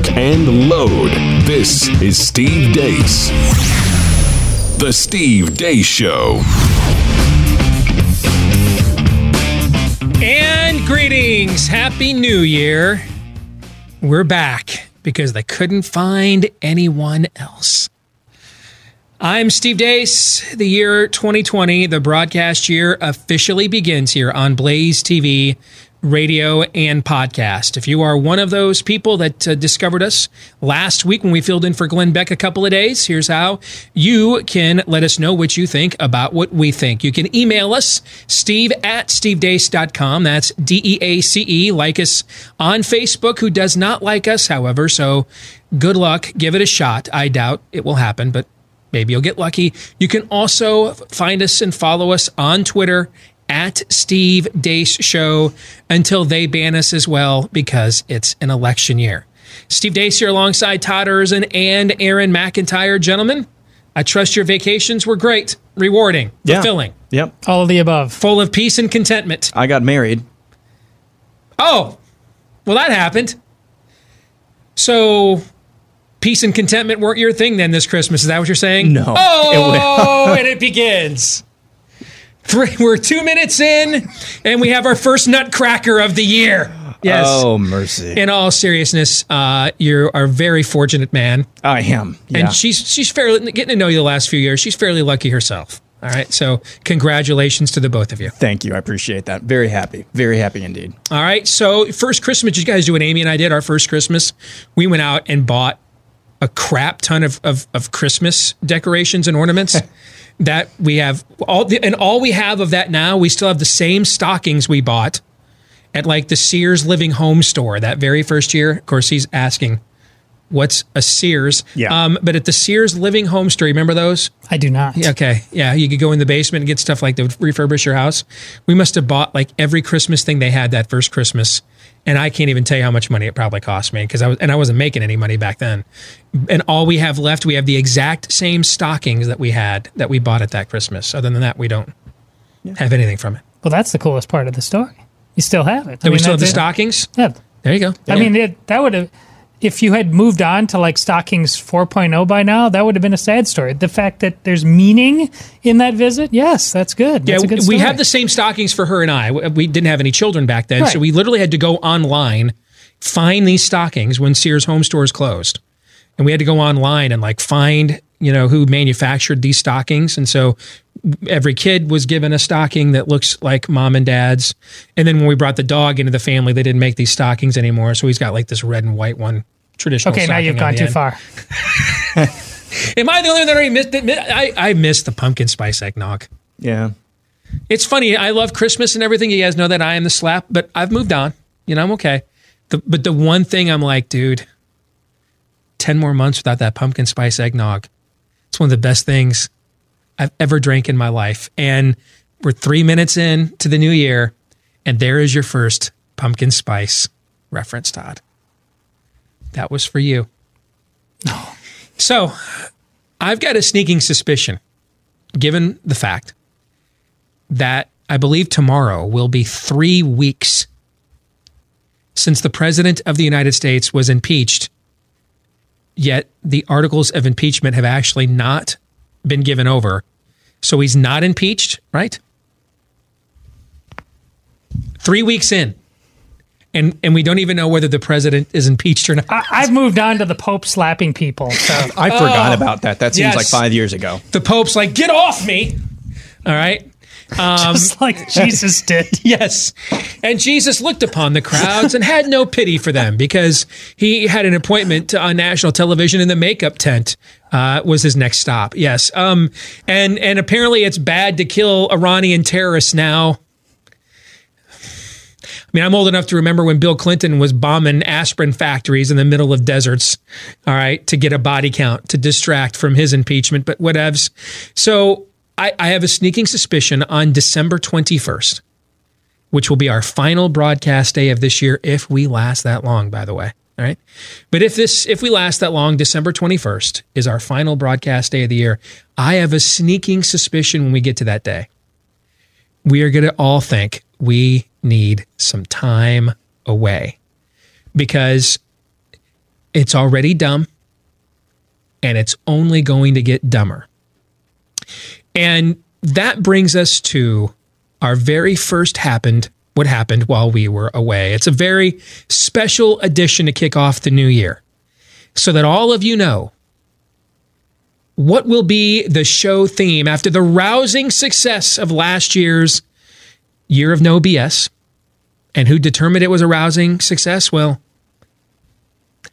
lock, and load. This is Steve Deace. The Steve Deace Show. And greetings. Happy New Year. We're back because they couldn't find anyone else. I'm Steve Deace. The year 2020, the broadcast year, officially begins here on Blaze TV, radio, and podcast. If you are one of those people that uh, discovered us last week when we filled in for Glenn Beck a couple of days, here's how you can let us know what you think about what we think. You can email us, steve at stevedeace.com. That's D E A C E. Like us on Facebook, who does not like us, however. So good luck. Give it a shot. I doubt it will happen, but maybe you'll get lucky. You can also find us and follow us on Twitter at Steve Deace Show until they ban us as well because it's an election year. Steve Deace here alongside Todd Erzen and Aaron McIntyre. Gentlemen, I trust your vacations were great, rewarding, Yeah. fulfilling, Yep. All of the above. full of peace and contentment. I got married. Oh, well, that happened. So, peace and contentment weren't your thing then this Christmas. Is that what you're saying? No. Oh, and it begins. Three, we're two minutes in, and we have our first nutcracker of the year. Yes. Oh, mercy. In all seriousness, uh, you are a very fortunate man, I am. Yeah. and she's she's fairly getting to know you the last few years. She's fairly lucky herself. All right, so congratulations to the both of you. Thank you. I appreciate that. Very happy. Very happy indeed. All right. So first Christmas, you guys do what Amy and I did. Our first Christmas, we went out and bought a crap ton of of, of Christmas decorations and ornaments. that we have all the, and all we have of that now. We still have the same stockings we bought at like the Sears Living Home store that very first year. Of course, he's asking. What's a Sears? Yeah. Um, but at the Sears Living Home store, remember those? I do not. Okay. Yeah. You could go in the basement and get stuff like that would refurbish your house. We must have bought like every Christmas thing they had that first Christmas. And I can't even tell you how much money it probably cost me because I was, and I wasn't making any money back then. And all we have left, we have the exact same stockings that we had that we bought at that Christmas. Other than that, we don't have anything from it. Well, that's the coolest part of the story. You still have it. Do we still have the it. stockings? Yeah. There you go. I mean, it, that would have, if you had moved on to like Stockings 4.0 by now, that would have been a sad story. The fact that there's meaning in that visit, yes, that's good. Yeah, That's a good we have the same stockings for her and I. We we didn't have any children back then, so we literally had to go online, find these stockings when Sears home stores closed, and we had to go online and like find you know who manufactured these stockings, and so every kid was given a stocking that looks like mom and dad's, and then when we brought the dog into the family, they didn't make these stockings anymore, so he's got like this red and white one. Traditional. Okay, now you've gone too end. far. Am I the only one that already missed it? I, I missed the pumpkin spice eggnog. Yeah. It's funny. I love Christmas and everything. You guys know that I am the slap, but I've moved on. You know, I'm okay. The, but the one thing I'm like, dude, 10 more months without that pumpkin spice eggnog. It's one of the best things I've ever drank in my life. And we're three minutes in to the new year, and there is your first pumpkin spice reference, Todd. That was for you. Oh. So I've got a sneaking suspicion, given the fact that I believe tomorrow will be three weeks since the President of the United States was impeached, yet the articles of impeachment have actually not been given over. So he's not impeached, right? Three weeks in. And, and we don't even know whether the president is impeached or not. I, I've moved on to the Pope slapping people. So I forgot oh. about that. That seems Yes. like five years ago. The Pope's like, get off me. All right. Um, just like Jesus did. Yes. And Jesus looked upon the crowds and had no pity for them because he had an appointment on national television in the makeup tent. Uh, was his next stop. Yes. Um, and, and apparently it's bad to kill Iranian terrorists now. I mean, I'm old enough to remember when Bill Clinton was bombing aspirin factories in the middle of deserts, all right, to get a body count to distract from his impeachment, but whatevs. So I, I have a sneaking suspicion on December 21st, which will be our final broadcast day of this year, if we last that long, by the way. All right. But if this, if we last that long, December 21st is our final broadcast day of the year. I have a sneaking suspicion when we get to that day, we are going to all think we need some time away because It's already dumb, and it's only going to get dumber. And that brings us to our very first happened what happened while we were away. It's a very special edition to kick off the new year. So that all of you know what will be the show theme after the rousing success of last year's Year of No BS. And who determined it was a rousing success? Well,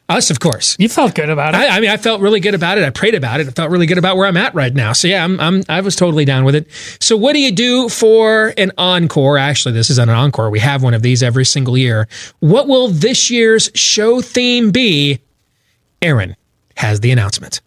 us, of course. You felt good about it. I, I, mean, I felt really good about it. I prayed about it. I felt really good about where I'm at right now. So yeah, I'm, I'm I was totally down with it. So what do you do for an encore? Actually, this is an encore. We have one of these every single year. What will this year's show theme be? Aaron has the announcement.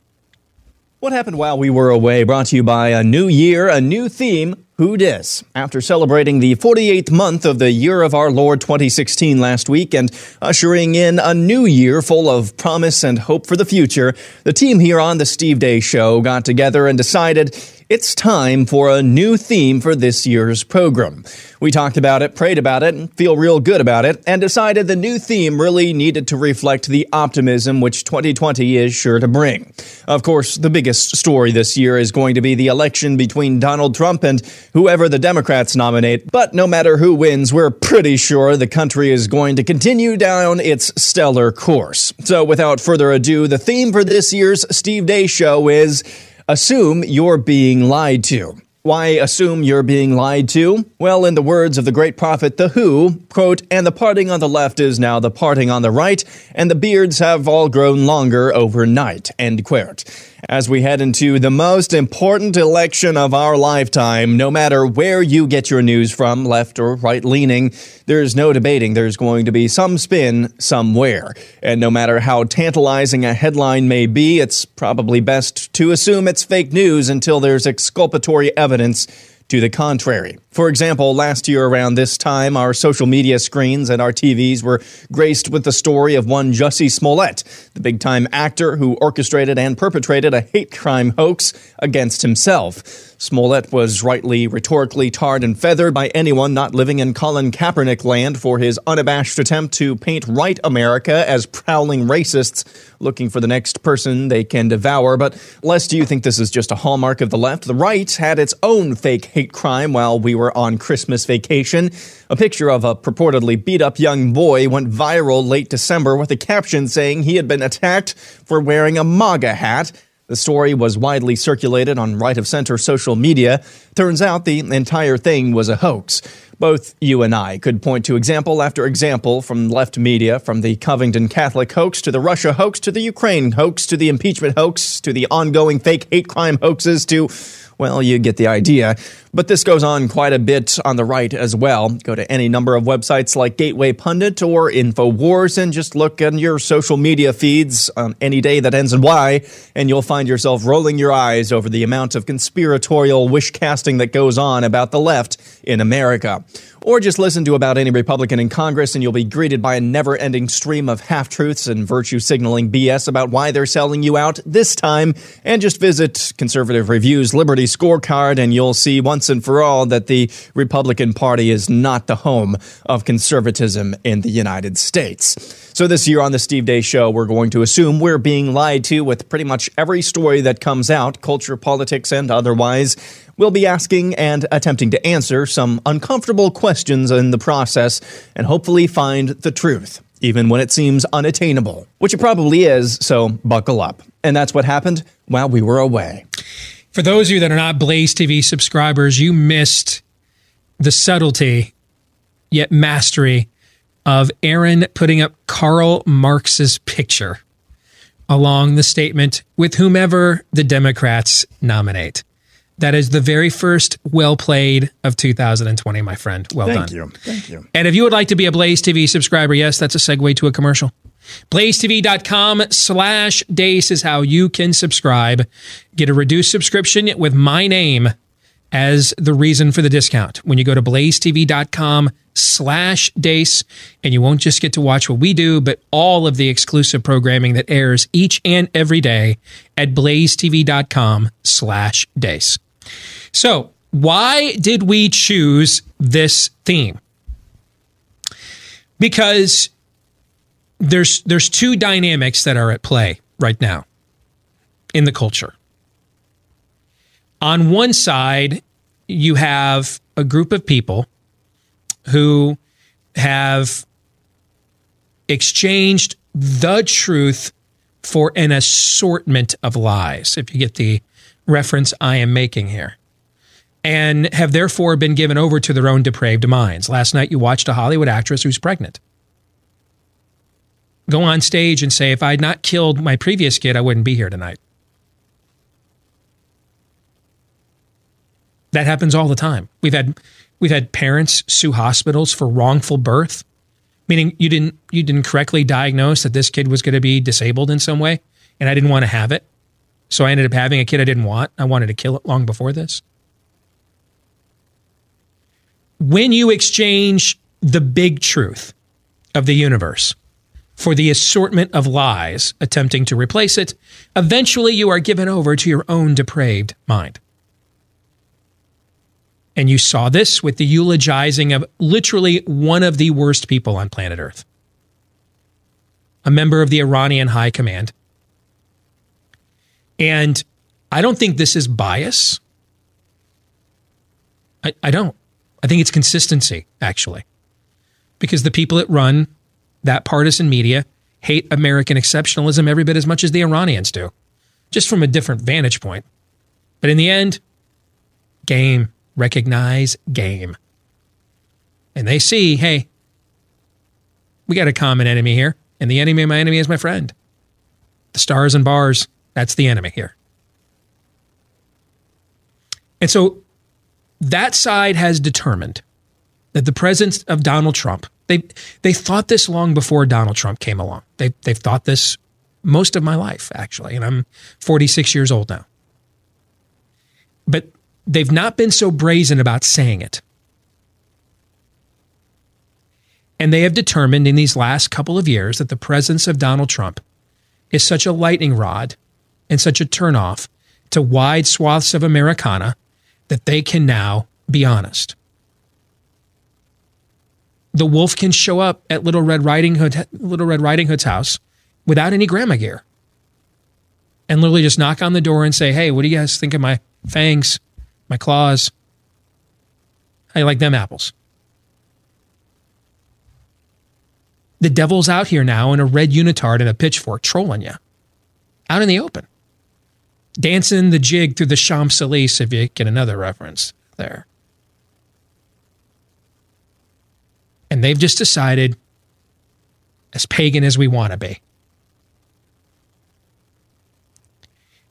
What happened while we were away? Brought to you by a new year, a new theme. Who dis? After celebrating the 48th month of the year of our Lord 2016 last week and ushering in a new year full of promise and hope for the future, the team here on the Steve Deace Show got together and decided it's time for a new theme for this year's program. We talked about it, prayed about it, and feel real good about it, and decided the new theme really needed to reflect the optimism which 2020 is sure to bring. Of course, the biggest story this year is going to be the election between Donald Trump and whoever the Democrats nominate, but no matter who wins, we're pretty sure the country is going to continue down its stellar course. So without further ado, the theme for this year's Steve Deace Show is Assume you're being lied to. Why assume you're being lied to? Well, in the words of the great prophet The Who, quote, and the parting on the left is now the parting on the right, and the beards have all grown longer overnight, end quote as we head into the most important election of our lifetime. No matter where you get your news from, left or right leaning, there's no debating there's going to be some spin somewhere. And no matter how tantalizing a headline may be, it's probably best to assume it's fake news until there's exculpatory evidence to the contrary. For example, last year around this time, our social media screens and our TVs were graced with the story of one Jussie Smollett, the big time actor who orchestrated and perpetrated a hate crime hoax against himself. Smollett was rightly rhetorically tarred and feathered by anyone not living in Colin Kaepernick land for his unabashed attempt to paint right America as prowling racists looking for the next person they can devour. But lest you think this is just a hallmark of the left, the right had its own fake hate crime while we were on Christmas vacation. A picture of a purportedly beat up young boy went viral late December with a caption saying he had been attacked for wearing a MAGA hat. The story was widely circulated on right of center social media. Turns out the entire thing was a hoax. Both you and I could point to example after example from left media, from the Covington Catholic hoax to the Russia hoax to the Ukraine hoax to the impeachment hoax to the ongoing fake hate crime hoaxes to well, you get the idea. But this goes on quite a bit on the right as well. Go to any number of websites like Gateway Pundit or InfoWars and just look at your social media feeds on any day that ends in Y, and you'll find yourself rolling your eyes over the amount of conspiratorial wish casting that goes on about the left in America. Or just listen to about any Republican in Congress and you'll be greeted by a never ending stream of half truths and virtue signaling BS about why they're selling you out this time. And just visit Conservative Review's Liberty Scorecard and you'll see once and for all that the Republican Party is not the home of conservatism in the United States. So, this year on the Steve Deace Show, we're going to assume we're being lied to with pretty much every story that comes out, culture, politics, and otherwise. We'll be asking and attempting to answer some uncomfortable questions in the process and hopefully find the truth, even when it seems unattainable, which it probably is, so buckle up. And that's what happened while we were away. For those of you that are not Blaze TV subscribers, you missed the subtlety yet mastery of Aaron putting up Karl Marx's picture along the statement with whomever the Democrats nominate. That is the very first well played of 2020, my friend. Well Thank done. Thank you. Thank you. And if you would like to be a Blaze TV subscriber, yes, that's a segue to a commercial. BlazeTV.com slash Deace is how you can subscribe. Get a reduced subscription with my name as the reason for the discount. When you go to blazetv.com slash Deace, and you won't just get to watch what we do, but all of the exclusive programming that airs each and every day at blazetv.com slash Deace. So, why did we choose this theme? Because there's there's two dynamics that are at play right now in the culture. On one side, you have a group of people who have exchanged the truth for an assortment of lies, if you get the reference I am making here, and have therefore been given over to their own depraved minds. Last night, you watched a Hollywood actress who's pregnant go on stage and say, if I had not killed my previous kid, I wouldn't be here tonight. That happens all the time. We've had we've had parents sue hospitals for wrongful birth, meaning you didn't you didn't correctly diagnose that this kid was going to be disabled in some way, and I didn't want to have it. So I ended up having a kid I didn't want. I wanted to kill it long before this. When you exchange the big truth of the universe for the assortment of lies attempting to replace it, eventually you are given over to your own depraved mind. And you saw this with the eulogizing of literally one of the worst people on planet Earth, a member of the Iranian High Command. And I don't think this is bias. I, I don't. I think it's consistency, actually. Because the people that run that partisan media hate American exceptionalism every bit as much as the Iranians do, just from a different vantage point. But in the end, game, recognize game. And they see, hey, we got a common enemy here, and the enemy of my enemy is my friend. The stars and bars, that's the enemy here. And so that side has determined that the presence of Donald Trump they they thought this long before Donald Trump came along. They they've thought this most of my life actually, and I'm 46 years old now. But they've not been so brazen about saying it. And they have determined in these last couple of years that the presence of Donald Trump is such a lightning rod and such a turnoff to wide swaths of Americana that they can now be honest the wolf can show up at Little Red Riding Hood, Little Red Riding Hood's house without any grandma gear, and literally just knock on the door and say, "Hey, what do you guys think of my fangs, my claws? How you like them apples?" The devil's out here now in a red unitard and a pitchfork trolling you, out in the open, dancing the jig through the Champs Elysees. If you get another reference there. And they've just decided, as pagan as we want to be.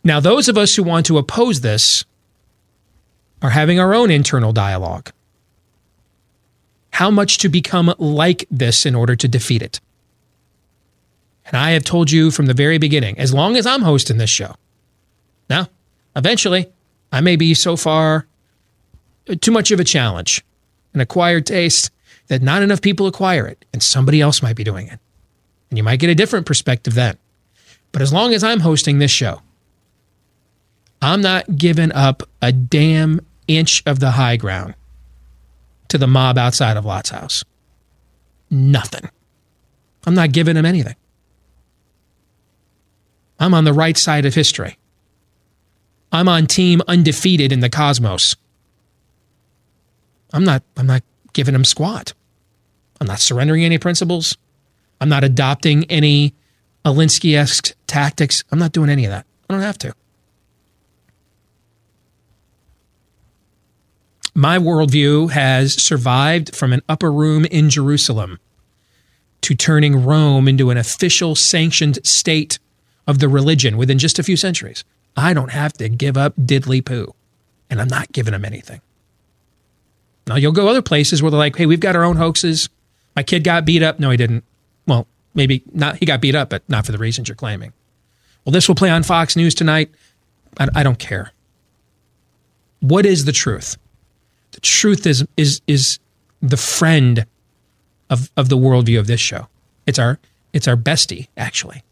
Now, those of us who want to oppose this are having our own internal dialogue. How much to become like this in order to defeat it? And I have told you from the very beginning, as long as I'm hosting this show. Now, eventually, I may be so far uh, too much of a challenge, an acquired taste that not enough people acquire it and somebody else might be doing it. And you might get a different perspective then. But as long as I'm hosting this show, I'm not giving up a damn inch of the high ground to the mob outside of Lot's house. Nothing. I'm not giving them anything. I'm on the right side of history. I'm on team undefeated in the cosmos. I'm not I'm not giving them squat. I'm not surrendering any principles. I'm not adopting any Alinsky esque tactics. I'm not doing any of that. I don't have to. My worldview has survived from an upper room in Jerusalem to turning Rome into an official sanctioned state of the religion within just a few centuries. I don't have to give up diddly poo, and I'm not giving them anything. Now, you'll go other places where they're like, hey, we've got our own hoaxes. My kid got beat up. No, he didn't. Well, maybe not. He got beat up, but not for the reasons you're claiming. Well, this will play on Fox News tonight. I, I don't care. What is the truth? The truth is is is the friend of of the worldview of this show. It's our it's our bestie, actually.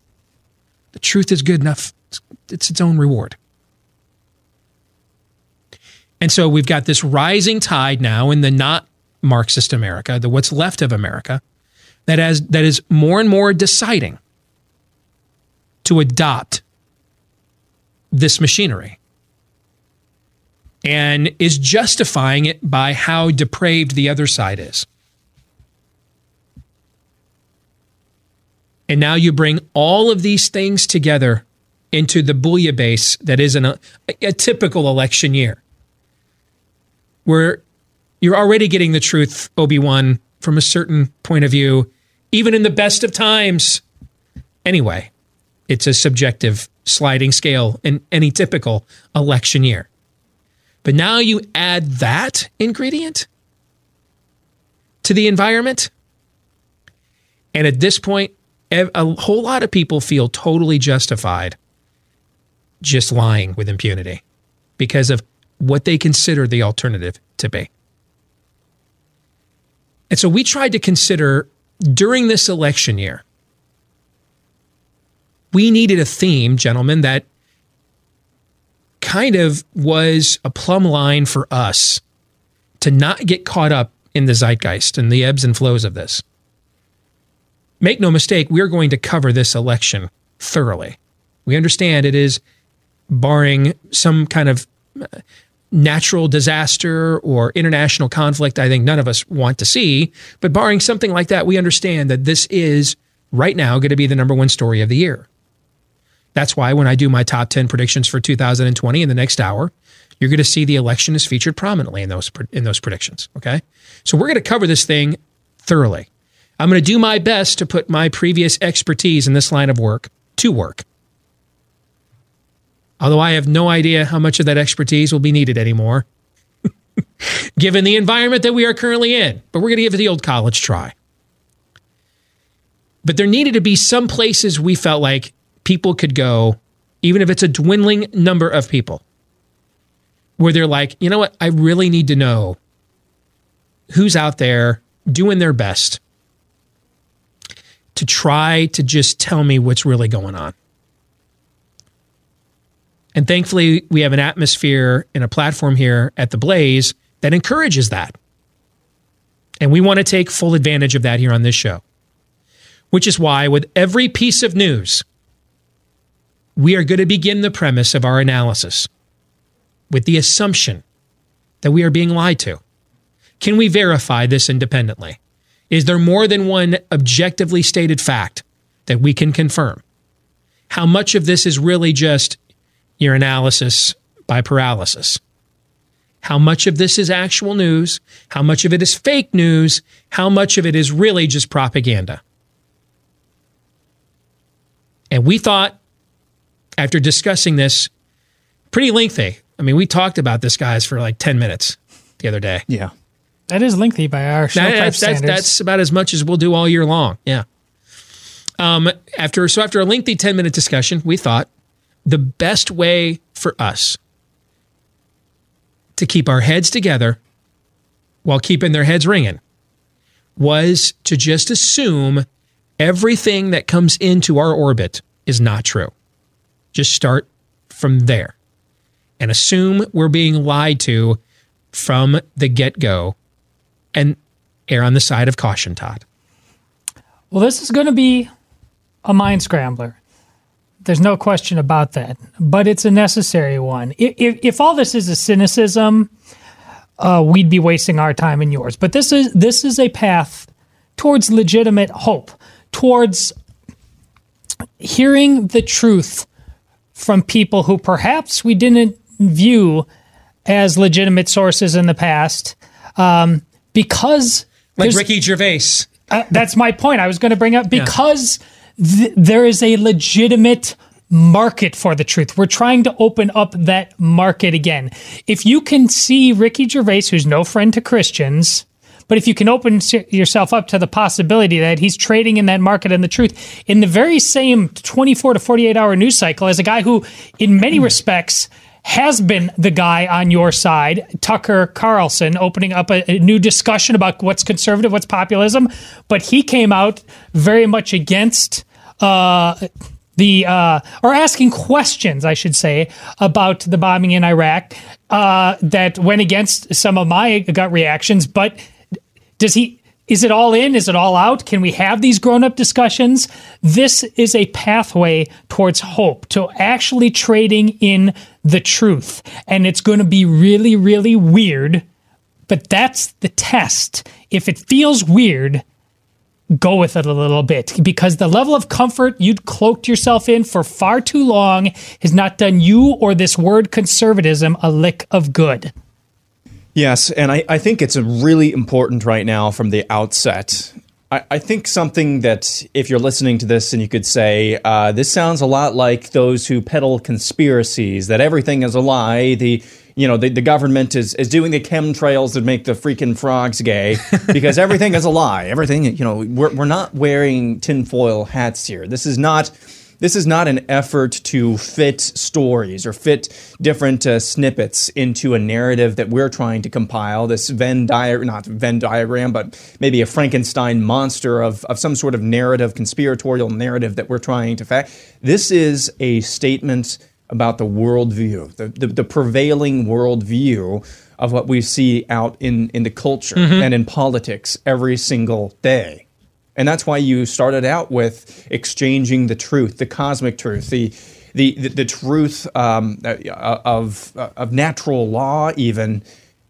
The truth is good enough. It's, it's its own reward. And so we've got this rising tide now in the not Marxist America, the what's left of America, that has that is more and more deciding to adopt this machinery and is justifying it by how depraved the other side is. And now you bring all of these things together into the bouillabaisse that is an, a, a typical election year, where you're already getting the truth, Obi Wan, from a certain point of view, even in the best of times. Anyway, it's a subjective sliding scale in any typical election year. But now you add that ingredient to the environment. And at this point, a whole lot of people feel totally justified just lying with impunity because of what they consider the alternative to be. And so we tried to consider during this election year, we needed a theme, gentlemen, that kind of was a plumb line for us to not get caught up in the zeitgeist and the ebbs and flows of this. Make no mistake, we're going to cover this election thoroughly. We understand it is barring some kind of natural disaster or international conflict, I think none of us want to see. But barring something like that, we understand that this is right now going to be the number one story of the year. That's why when I do my top 10 predictions for 2020 in the next hour, you're going to see the election is featured prominently in those in those predictions, okay? So we're going to cover this thing thoroughly. I'm going to do my best to put my previous expertise in this line of work to work. Although I have no idea how much of that expertise will be needed anymore, given the environment that we are currently in. But we're going to give it the old college try. But there needed to be some places we felt like people could go, even if it's a dwindling number of people, where they're like, you know what? I really need to know who's out there doing their best to try to just tell me what's really going on. And thankfully, we have an atmosphere and a platform here at The Blaze that encourages that. And we want to take full advantage of that here on this show. Which is why, with every piece of news, we are going to begin the premise of our analysis with the assumption that we are being lied to. Can we verify this independently? Is there more than one objectively stated fact that we can confirm? How much of this is really just your analysis by paralysis? How much of this is actual news? How much of it is fake news? How much of it is really just propaganda? And we thought, after discussing this pretty lengthy, I mean, we talked about this, guys, for like 10 minutes the other day. Yeah. That is lengthy by our show That- prep that's, that's, standards. that's about as much as we'll do all year long. Yeah. Um, after so after a lengthy ten minute discussion, we thought the best way for us to keep our heads together while keeping their heads ringing was to just assume everything that comes into our orbit is not true. Just start from there and assume we're being lied to from the get go and err on the side of caution, Todd. Well, this is going to be a mind scrambler. There's no question about that, but it's a necessary one. If, if, all this is a cynicism, uh, we'd be wasting our time and yours. But this is this is a path towards legitimate hope, towards hearing the truth from people who perhaps we didn't view as legitimate sources in the past, um, because Like Ricky Gervais. uh, that's my point. I was going to bring up because th- there is a legitimate market for the truth. We're trying to open up that market again. If you can see Ricky Gervais, who's no friend to Christians, but if you can open yourself up to the possibility that he's trading in that market and the truth in the very same 24 to 48 hour news cycle as a guy who, in many mm-hmm. respects, has been the guy on your side, Tucker Carlson, opening up a, a new discussion about what's conservative, what's populism. But he came out very much against uh, the, uh, or asking questions, I should say, about the bombing in Iraq uh, that went against some of my gut reactions. But does he Is it all in? Is it all out? Can we have these grown up discussions? This is a pathway towards hope, to actually trading in the truth. And it's going to be really, really weird, but that's the test. If it feels weird, go with it a little bit because the level of comfort you'd cloaked yourself in for far too long has not done you or this word conservatism a lick of good. Yes, and I, I think it's really important right now from the outset. I, I think something that if you're listening to this and you could say, uh, this sounds a lot like those who peddle conspiracies, that everything is a lie, the you know, the, the government is, is doing the chemtrails that make the freaking frogs gay because everything is a lie. Everything, you know, we're, we're not wearing tinfoil hats here. This is not this is not an effort to fit stories or fit different uh, snippets into a narrative that we're trying to compile. This Venn diagram, not Venn diagram, but maybe a Frankenstein monster of, of some sort of narrative, conspiratorial narrative that we're trying to fact. This is a statement about the worldview, the, the, the prevailing worldview of what we see out in, in the culture mm-hmm. and in politics every single day. And that's why you started out with exchanging the truth, the cosmic truth, the the the, the truth um, uh, of uh, of natural law, even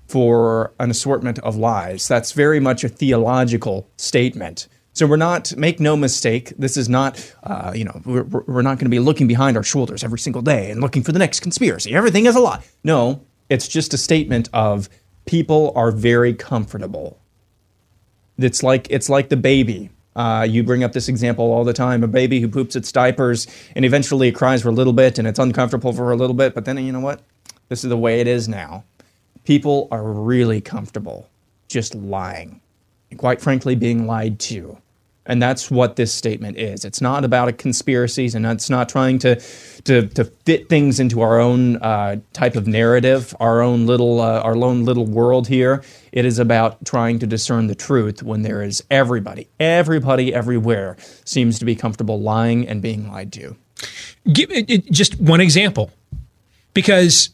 for an assortment of lies. That's very much a theological statement. So we're not make no mistake. This is not uh, you know we're, we're not going to be looking behind our shoulders every single day and looking for the next conspiracy. Everything is a lie. No, it's just a statement of people are very comfortable. It's like it's like the baby uh, you bring up this example all the time a baby who poops its diapers and eventually it cries for a little bit and it's uncomfortable for a little bit, but then you know what? This is the way it is now. People are really comfortable just lying, and quite frankly, being lied to. And that's what this statement is. It's not about a conspiracies, and it's not trying to to, to fit things into our own uh, type of narrative, our own little uh, our own little world here. It is about trying to discern the truth when there is everybody, everybody, everywhere seems to be comfortable lying and being lied to. Give it, just one example, because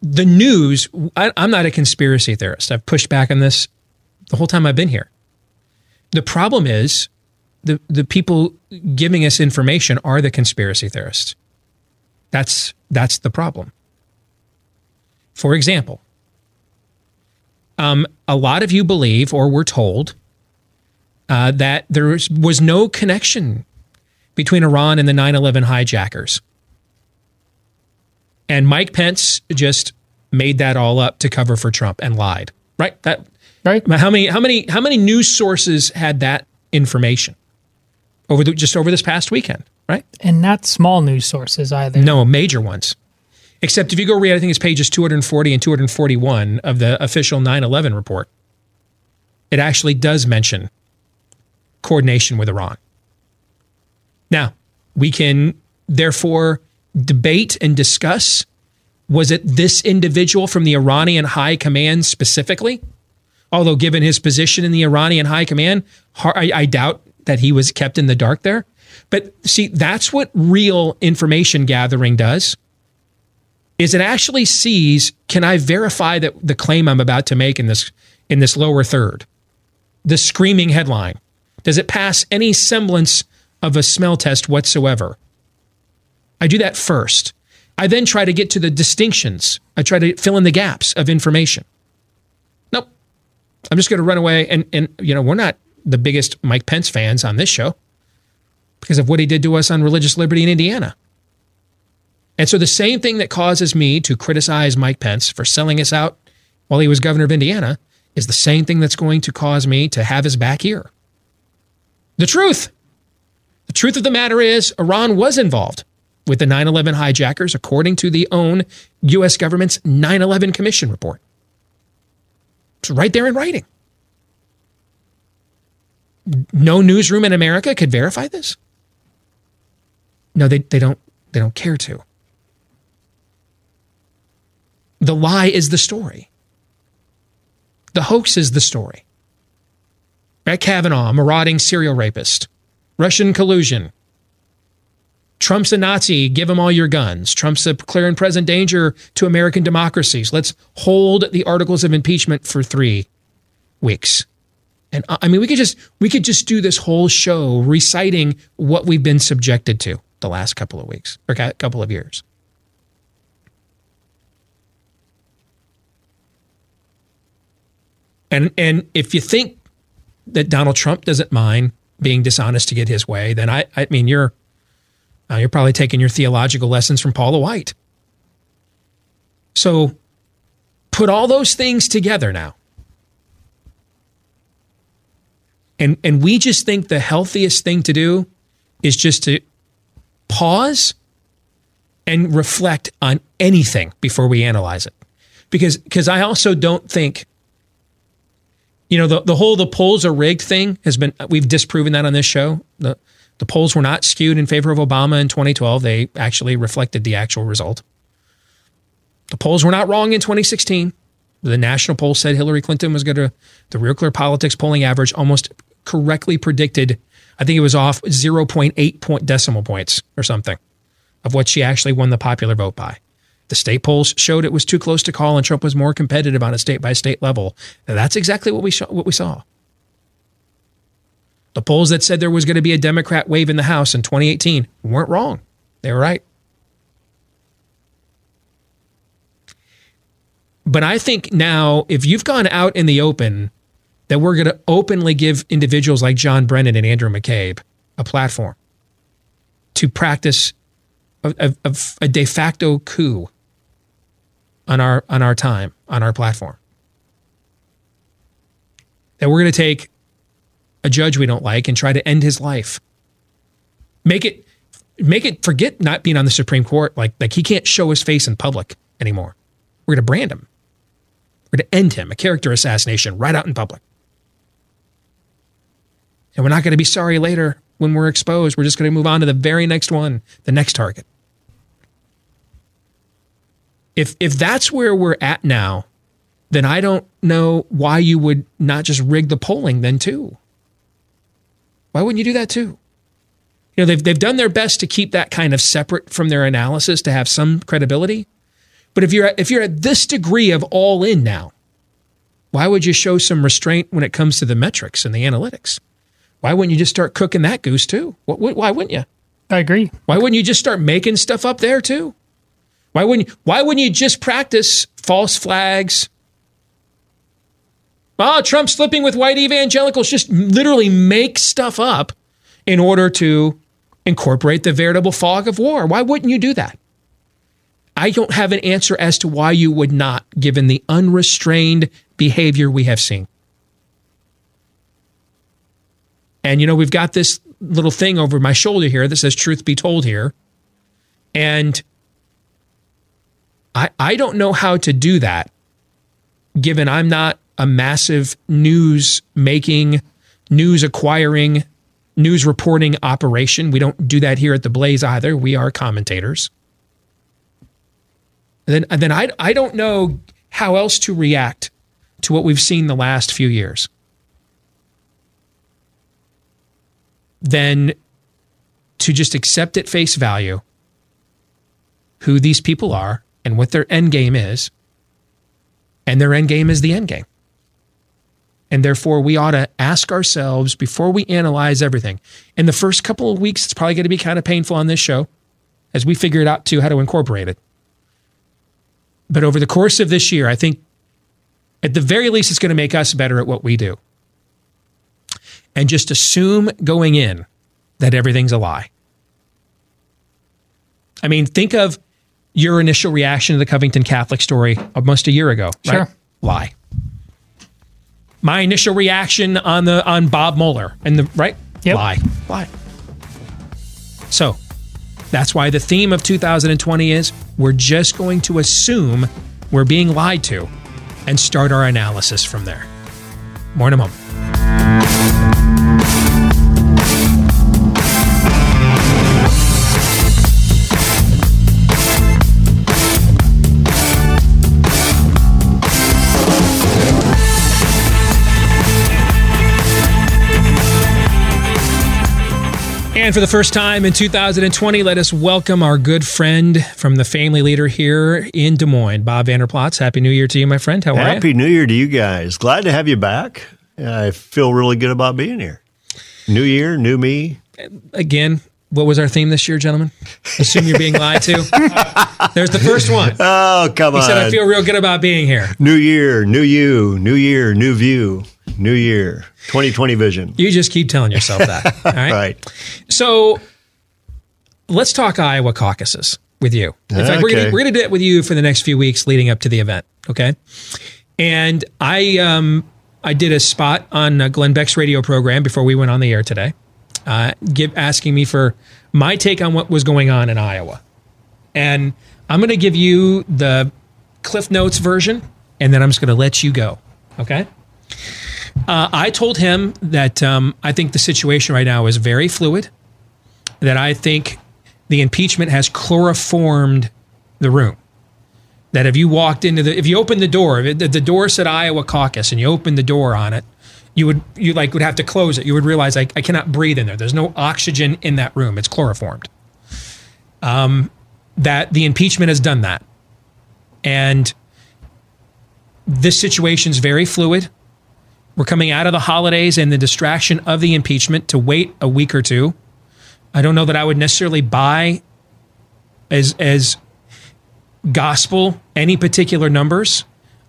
the news. I, I'm not a conspiracy theorist. I've pushed back on this the whole time I've been here the problem is the, the people giving us information are the conspiracy theorists. That's, that's the problem. For example, um, a lot of you believe, or were told, uh, that there was, was no connection between Iran and the 9 11 hijackers. And Mike Pence just made that all up to cover for Trump and lied. Right? That Right. How many how many how many news sources had that information over the, just over this past weekend? Right. And not small news sources either. No, major ones. Except if you go read, I think it's pages 240 and 241 of the official 9 11 report, it actually does mention coordination with Iran. Now, we can therefore debate and discuss was it this individual from the Iranian high command specifically? Although, given his position in the Iranian high command, I, I doubt that he was kept in the dark there. But see, that's what real information gathering does. Is it actually sees, can I verify that the claim I'm about to make in this in this lower third? The screaming headline. Does it pass any semblance of a smell test whatsoever? I do that first. I then try to get to the distinctions. I try to fill in the gaps of information. I'm just going to run away. And, and, you know, we're not the biggest Mike Pence fans on this show because of what he did to us on religious liberty in Indiana. And so the same thing that causes me to criticize Mike Pence for selling us out while he was governor of Indiana is the same thing that's going to cause me to have his back here. The truth. The truth of the matter is, Iran was involved with the 9 11 hijackers, according to the own U.S. government's 9 11 Commission report. It's right there in writing. No newsroom in America could verify this. No, they, they don't they don't care to. The lie is the story. The hoax is the story. Brett Kavanaugh, marauding serial rapist, Russian collusion, Trump's a Nazi. Give him all your guns. Trump's a clear and present danger to American democracies. Let's hold the articles of impeachment for three. weeks. And uh, I mean, we could just we could just do this whole show reciting what we've been subjected to the last couple of weeks or couple of years. And and if you think that Donald Trump doesn't mind being dishonest to get his way, then I I mean you're uh, you're probably taking your theological lessons from Paula White. So put all those things together now. And and we just think the healthiest thing to do is just to pause and reflect on anything before we analyze it. Because because I also don't think you know the the whole the polls are rigged thing has been we've disproven that on this show. The the polls were not skewed in favor of Obama in 2012. They actually reflected the actual result. The polls were not wrong in 2016. The national poll said Hillary Clinton was going to, the Real Clear Politics polling average almost correctly predicted, I think it was off 0.8 point decimal points or something of what she actually won the popular vote by. The state polls showed it was too close to call and Trump was more competitive on a state by state level. And that's exactly what we, sh- what we saw. The polls that said there was going to be a Democrat wave in the House in 2018 weren't wrong. They were right. But I think now, if you've gone out in the open, that we're going to openly give individuals like John Brennan and Andrew McCabe a platform to practice a, a, a de facto coup on our on our time on our platform. That we're going to take a judge we don't like and try to end his life. Make it make it forget not being on the Supreme Court like like he can't show his face in public anymore. We're going to brand him. We're going to end him, a character assassination right out in public. And we're not going to be sorry later when we're exposed. We're just going to move on to the very next one, the next target. If if that's where we're at now, then I don't know why you would not just rig the polling then too. Why wouldn't you do that too? You know, they've they've done their best to keep that kind of separate from their analysis to have some credibility. But if you're if you're at this degree of all in now, why would you show some restraint when it comes to the metrics and the analytics? Why wouldn't you just start cooking that goose too? Why wouldn't you? I agree. Why wouldn't you just start making stuff up there too? Why wouldn't you, why wouldn't you just practice false flags? Oh, Trump slipping with white evangelicals. Just literally make stuff up in order to incorporate the veritable fog of war. Why wouldn't you do that? I don't have an answer as to why you would not, given the unrestrained behavior we have seen. And, you know, we've got this little thing over my shoulder here that says, truth be told here. And I, I don't know how to do that, given I'm not a massive news making, news acquiring, news reporting operation. We don't do that here at the Blaze either. We are commentators. And then, and then I, I don't know how else to react to what we've seen the last few years. than to just accept at face value who these people are and what their end game is. And their end game is the end game. And therefore, we ought to ask ourselves before we analyze everything. In the first couple of weeks, it's probably going to be kind of painful on this show as we figure it out too how to incorporate it. But over the course of this year, I think at the very least, it's going to make us better at what we do and just assume going in that everything's a lie. I mean, think of your initial reaction to the Covington Catholic story almost a year ago. Right? Sure. Lie. My initial reaction on the on Bob Mueller and the right yep. lie. Lie. So that's why the theme of 2020 is we're just going to assume we're being lied to and start our analysis from there. More in a moment. And for the first time in 2020, let us welcome our good friend from the family leader here in Des Moines, Bob Vander Plaats. Happy New Year to you, my friend. How are Happy you? Happy New Year to you guys. Glad to have you back. I feel really good about being here. New year, new me. Again, what was our theme this year, gentlemen? Assume you're being lied to. There's the first one. Oh, come he on. He said, I feel real good about being here. New year, new you, new year, new view, new year, 2020 vision. You just keep telling yourself that. All right. Right. So let's talk Iowa caucuses with you. In fact, we're Okay. gonna, we're going to do it with you for the next few weeks leading up to the event. Okay. And I um, I did a spot on uh, Glenn Beck's radio program before we went on the air today, uh, give asking me for my take on what was going on in Iowa, and I'm going to give you the Cliff Notes version, and then I'm just going to let you go. Okay. Uh, I told him that um, I think the situation right now is very fluid. That I think the impeachment has chloroformed the room. That if you walked into the, if you opened the door, the door said Iowa caucus, and you opened the door on it, you would you like would have to close it. You would realize I, I cannot breathe in there. There's no oxygen in that room. It's chloroformed. Um, that the impeachment has done that, and this situation is very fluid. We're coming out of the holidays and the distraction of the impeachment to wait a week or two. I don't know that I would necessarily buy as as gospel any particular numbers.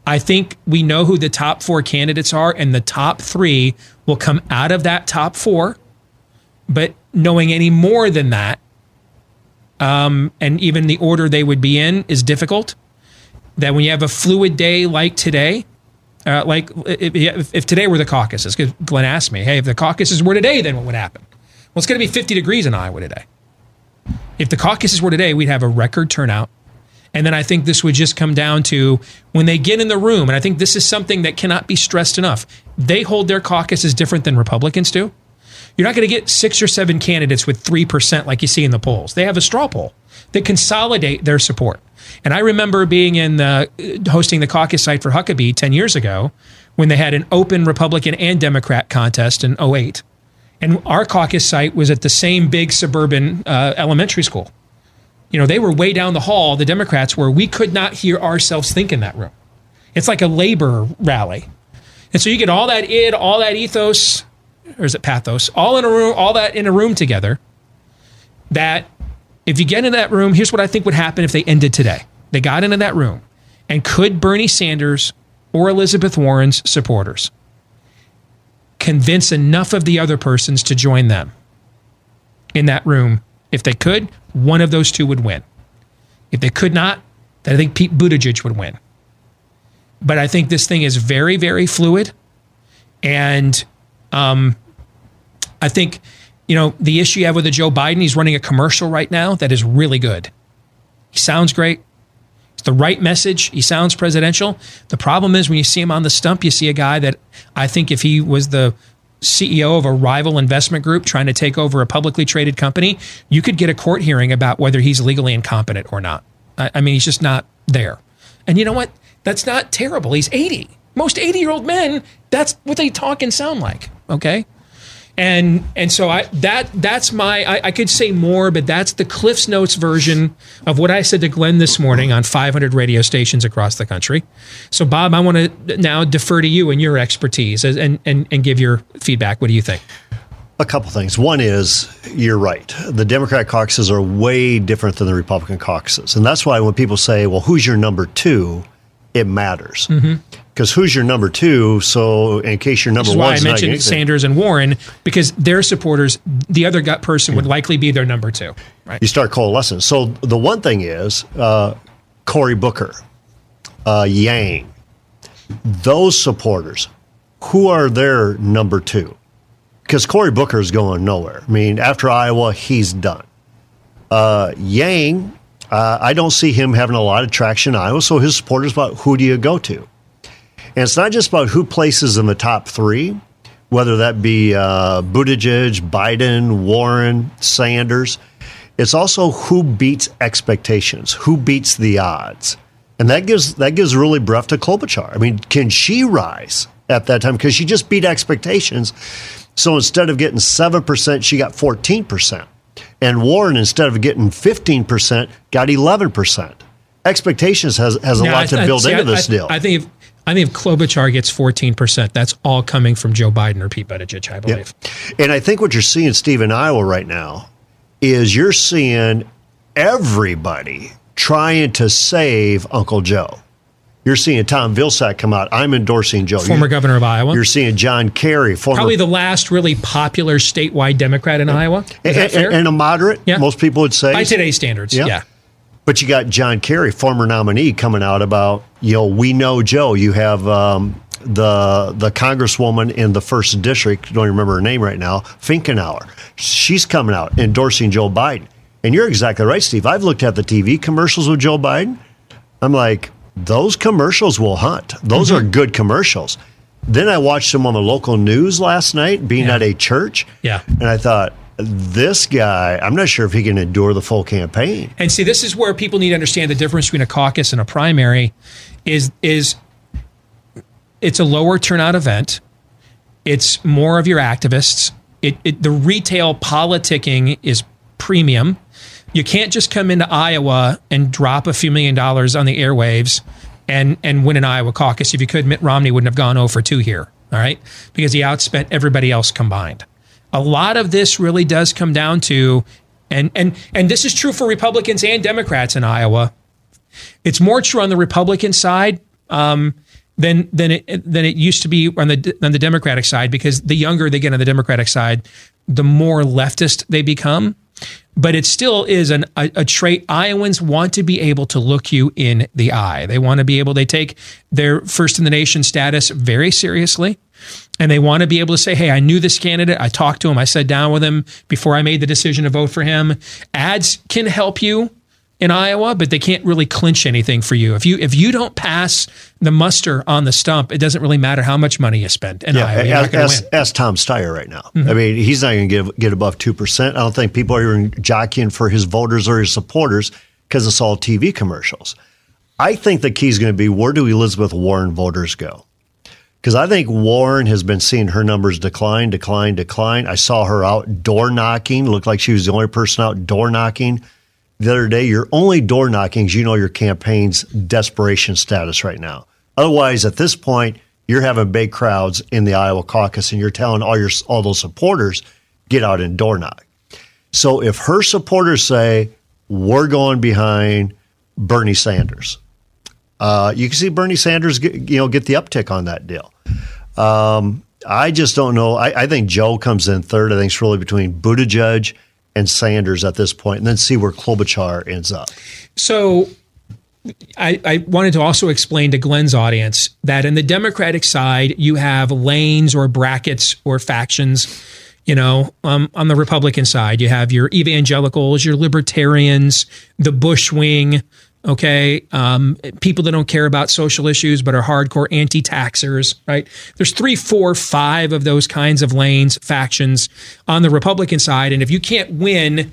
I think we know who the top four candidates are, and the top three will come out of that top four. But knowing any more than that, um, and even the order they would be in is difficult. That when you have a fluid day like today, uh, like if, if, today were the caucuses, because Glenn asked me, hey, if the caucuses were today, then what would happen? Well, it's going to be 50 degrees in Iowa today. If the caucuses were today, we'd have a record turnout. And then I think this would just come down to when they get in the room, and I think this is something that cannot be stressed enough. They hold their caucuses different than Republicans do. You're not going to get six or seven candidates with 3% like you see in the polls. They have a straw poll. They consolidate their support. And I remember being in the, hosting the caucus site for Huckabee 10 years ago when they had an open Republican and Democrat contest in 08. And our caucus site was at the same big suburban uh, elementary school. You know, they were way down the hall, the Democrats were. We could not hear ourselves think in that room. It's like a labor rally. And so you get all that id, all that ethos, or is it pathos, all in a room, all that in a room together. That if you get into that room, here's what I think would happen if they ended today. They got into that room, and could Bernie Sanders or Elizabeth Warren's supporters convince enough of the other persons to join them in that room? If they could, one of those two would win. If they could not, then I think Pete Buttigieg would win. But I think this thing is very, very fluid. And um, I think, you know, the issue you have with the Joe Biden, he's running a commercial right now that is really good. He sounds great. It's the right message. He sounds presidential. The problem is when you see him on the stump, you see a guy that I think if he was the CEO of a rival investment group trying to take over a publicly traded company, you could get a court hearing about whether he's legally incompetent or not. I, I mean, he's just not there. And you know what? That's not terrible. He's 80. Most 80 year old men, that's what they talk and sound like. Okay. And and so I that that's my I, I could say more, but that's the Cliff's Notes version of what I said to Glenn this morning on 500 radio stations across the country. So Bob, I want to now defer to you and your expertise and and and give your feedback. What do you think? A couple things. One is you're right. The Democrat caucuses are way different than the Republican caucuses. And that's why when people say, well, who's your number two? It matters. Mm-hmm. Because who's your number two? So, in case your number is why I mentioned getting Sanders and Warren because their supporters, the other gut person would likely be their number two. Right. you start coalescing. So the one thing is uh, Cory Booker, uh, Yang, those supporters, who are their number two? Because Cory Booker is going nowhere. I mean, after Iowa, he's done. Uh, Yang, uh, I don't see him having a lot of traction in Iowa. So his supporters, about who do you go to? And it's not just about who places in the top three, whether that be uh, Buttigieg, Biden, Warren, Sanders. It's also who beats expectations, who beats the odds, and that gives that gives really breath to Klobuchar. I mean, can she rise at that time because she just beat expectations? So instead of getting 7%, she got 14%. And Warren, instead of getting 15%, got 11%. Expectations has, has a Now, lot I- to I- build see, into I- this I- deal. I think if I think if Klobuchar gets 14%, that's all coming from Joe Biden or Pete Buttigieg, I believe. And I think what you're seeing, Steve, in Iowa right now is you're seeing everybody trying to save Uncle Joe. You're seeing Tom Vilsack come out. I'm endorsing Joe. Former You- governor of Iowa. You're seeing John Kerry, former Probably the last really popular statewide Democrat in Iowa. And, and- and a moderate. Yeah. Most people would say By today's standards, Yeah. yeah. But you got John Kerry, former nominee, coming out about you know we know Joe. You have um, the the congresswoman in the first district. Don't remember her name right now. Finkenauer. She's coming out endorsing Joe Biden. And you're exactly right, Steve. I've looked at the TV commercials with Joe Biden. I'm like, those commercials will hunt. Those Mm-hmm. are good commercials. Then I watched them on the local news last night, being Yeah. at a church. Yeah. And I thought, this guy, I'm not sure if he can endure the full campaign. And see, this is where people need to understand the difference between a caucus and a primary is is it's a lower turnout event. It's more of your activists. It, it the retail politicking is premium. You can't just come into Iowa and drop a few million dollars on the airwaves and and win an Iowa caucus. If you could, Mitt Romney wouldn't have gone 0 for 2 here. All right. Because he outspent everybody else combined. A lot of this really does come down to and and and this is true for Republicans and Democrats in Iowa. It's more true on the Republican side um, than than it than it used to be on the on the Democratic side because the younger they get on the Democratic side, the more leftist they become. But it still is an, a, a trait. Iowans want to be able to look you in the eye. They want to be able. They take their first in the nation status very seriously, and they want to be able to say, "Hey, I knew this candidate. I talked to him. I sat down with him before I made the decision to vote for him." Ads can help you in Iowa, but they can't really clinch anything for you. If you if you don't pass the muster on the stump, it doesn't really matter how much money you spend in Iowa. You're ask, ask. Mm-hmm. ask Tom Steyer right now. I mean, he's not going to get get above two percent. I don't think people are even jockeying for his voters or his supporters because it's all TV commercials. I think the key is going to be where do Elizabeth Warren voters go? Because I think Warren has been seeing her numbers decline, decline, decline. I saw her out door knocking. Looked like she was the only person out door knocking the other day. Your only door knocking is you know your campaign's desperation status right now. Otherwise, at this point, you're having big crowds in the Iowa caucus, and you're telling all your all those supporters get out and door knock. So if her supporters say we're going behind Bernie Sanders, uh, you can see Bernie Sanders get, you know get the uptick on that deal. Um, I just don't know. I, I think Joe comes in third. I think it's really between Buttigieg and Sanders at this point, and then see where Klobuchar ends up. So I, I wanted to also explain to Glenn's audience that in the Democratic side, you have lanes or brackets or factions. You know, um, on the Republican side, you have your evangelicals, your libertarians, the Bush wing, okay, um, people that don't care about social issues but are hardcore anti taxers, right? There's three, four, five of those kinds of lanes, factions on the Republican side. And if you can't win,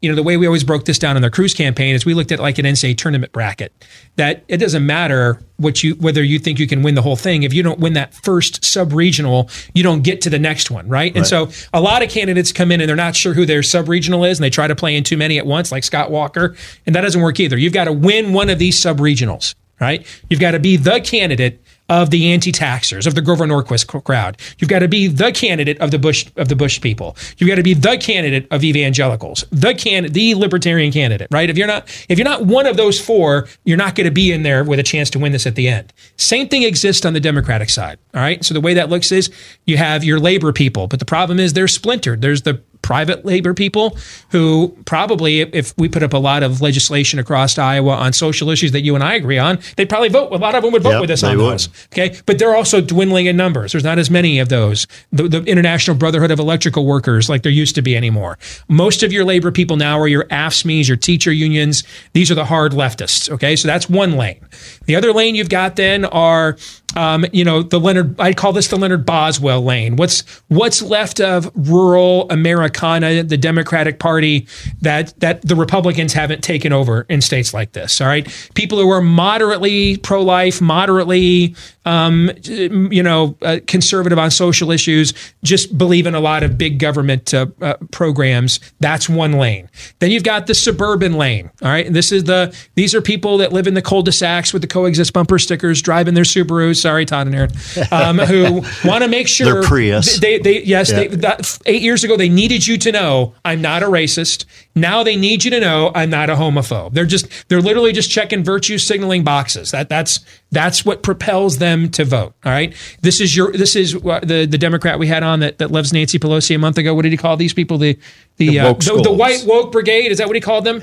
you know, the way we always broke this down in the Cruz campaign is we looked at like an NCAA tournament bracket. That it doesn't matter what you whether you think you can win the whole thing. If you don't win that first sub regional, you don't get to the next one, right? And so a lot of candidates come in and they're not sure who their sub regional is, and they try to play in too many at once, like Scott Walker, and that doesn't work either. You've got to win one of these sub regionals, right? You've got to be the candidate of the anti-taxers of the Grover Norquist crowd. You've got to be the candidate of the Bush of the Bush people. You've got to be the candidate of evangelicals, the can the libertarian candidate, right? If you're not if you're not one of those four, you're not going to be in there with a chance to win this at the end. Same thing exists on the Democratic side. All right. So the way that looks is you have your labor people, but the problem is they're splintered. There's the private labor people who probably, if we put up a lot of legislation across Iowa on social issues that you and I agree on, they'd probably vote. A lot of them would vote Yep, with us on would. those. Okay, but they're also dwindling in numbers. There's not as many of those. The, the International Brotherhood of Electrical Workers, like there used to be anymore. Most of your labor people now are your AFSCMEs, your teacher unions. These are the hard leftists. Okay, so that's one lane. The other lane you've got then are um, you know, the Leonard, I'd call this the Leonard Boswell lane. What's what's left of rural Americana, the Democratic Party that that the Republicans haven't taken over in states like this. All right, people who are moderately pro-life, moderately, um, you know, uh, conservative on social issues, just believe in a lot of big government uh, uh, programs. That's one lane. Then you've got the suburban lane. All right, this is the these are people that live in the cul-de-sacs with the coexist bumper stickers, driving their Subarus sorry, Todd and Aaron, um, who want to make sure They're Prius. They, they yes, Yeah. they, that, eight years ago they needed you to know I'm not a racist. Now they need you to know I'm not a homophobe. They're just they're literally just checking virtue signaling boxes. That that's that's what propels them to vote. All right, this is your this is what the the Democrat we had on that that loves Nancy Pelosi a month ago. What did he call these people? The the The uh, the, the white woke brigade. Is that what he called them?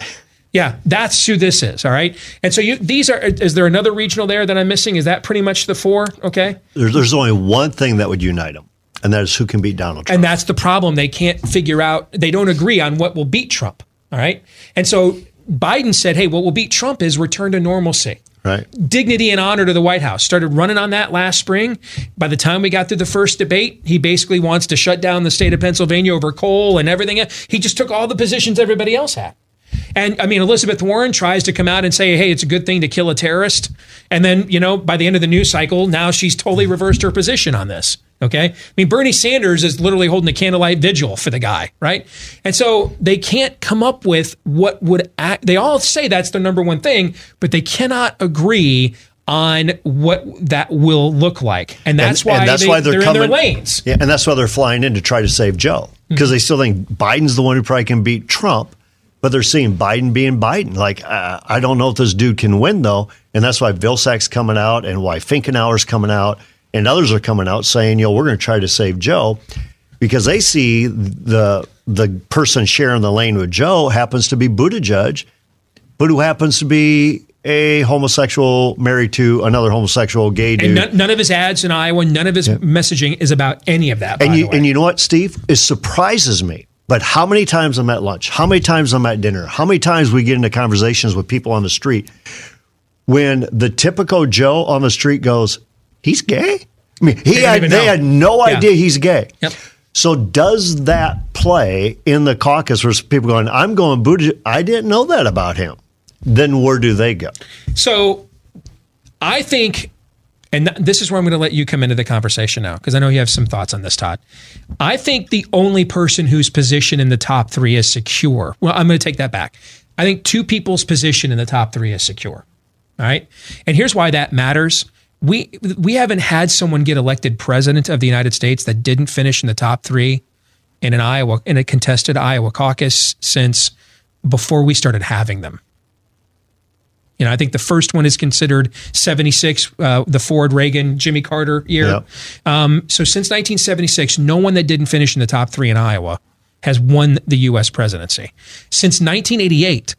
Yeah, that's who this is. All right. And so you these are is there another regional there that I'm missing? Is that pretty much the four? Okay. There's, there's only one thing that would unite them, and that is who can beat Donald Trump. And that's the problem. They can't figure out, they don't agree on what will beat Trump. All right. And so Biden said, hey, what will beat Trump is return to normalcy. right? Dignity and honor to the White House. Started running on that last spring. By the time we got through the first debate, he basically wants to shut down the state of Pennsylvania over coal and everything. He just took all the positions everybody else had. And I mean, Elizabeth Warren tries to come out and say, hey, it's a good thing to kill a terrorist. And then, you know, by the end of the news cycle, now she's totally reversed her position on this. Okay. I mean, Bernie Sanders is literally holding a candlelight vigil for the guy, right? And so they can't come up with what would act. They all say that's the number one thing, but they cannot agree on what that will look like. And that's and, why, and that's they, why they're, they're coming, in their lanes. Yeah, and that's why they're flying in to try to save Joe because they still think Biden's the one who probably can beat Trump. But they're seeing Biden being Biden. Like uh, I don't know if this dude can win though, and that's why Vilsack's coming out, and why Finkenauer's coming out, and others are coming out saying, "Yo, we're going to try to save Joe," because they see the the person sharing the lane with Joe happens to be Buttigieg, but who happens to be a homosexual married to another homosexual gay dude. And none, none of his ads in Iowa, none of his messaging is about any of that. by And the you way. and you know what, Steve? It surprises me. But how many times I'm at lunch? How many times I'm at dinner? How many times we get into conversations with people on the street when the typical Joe on the street goes, "He's gay." I mean, he They had they know. had no Yeah. idea he's gay. Yep. So does that play in the caucus where people going, "I'm going Buttigieg. I didn't know that about him." Then where do they go? So I think, and th- this is where I'm going to let you come into the conversation now, because I know you have some thoughts on this, Todd. I think the only person whose position in the top three is secure. Well, I'm going to take that back. I think two people's position in the top three is secure. All right. And here's why that matters. We we haven't had someone get elected president of the United States that didn't finish in the top three in an Iowa in a contested Iowa caucus since before we started having them. You know, I think the first one is considered 76, uh, the Ford Reagan Jimmy Carter year. Yep. Um, so since 1976, no one that didn't finish in the top three in Iowa has won the U.S. presidency. Since 1988,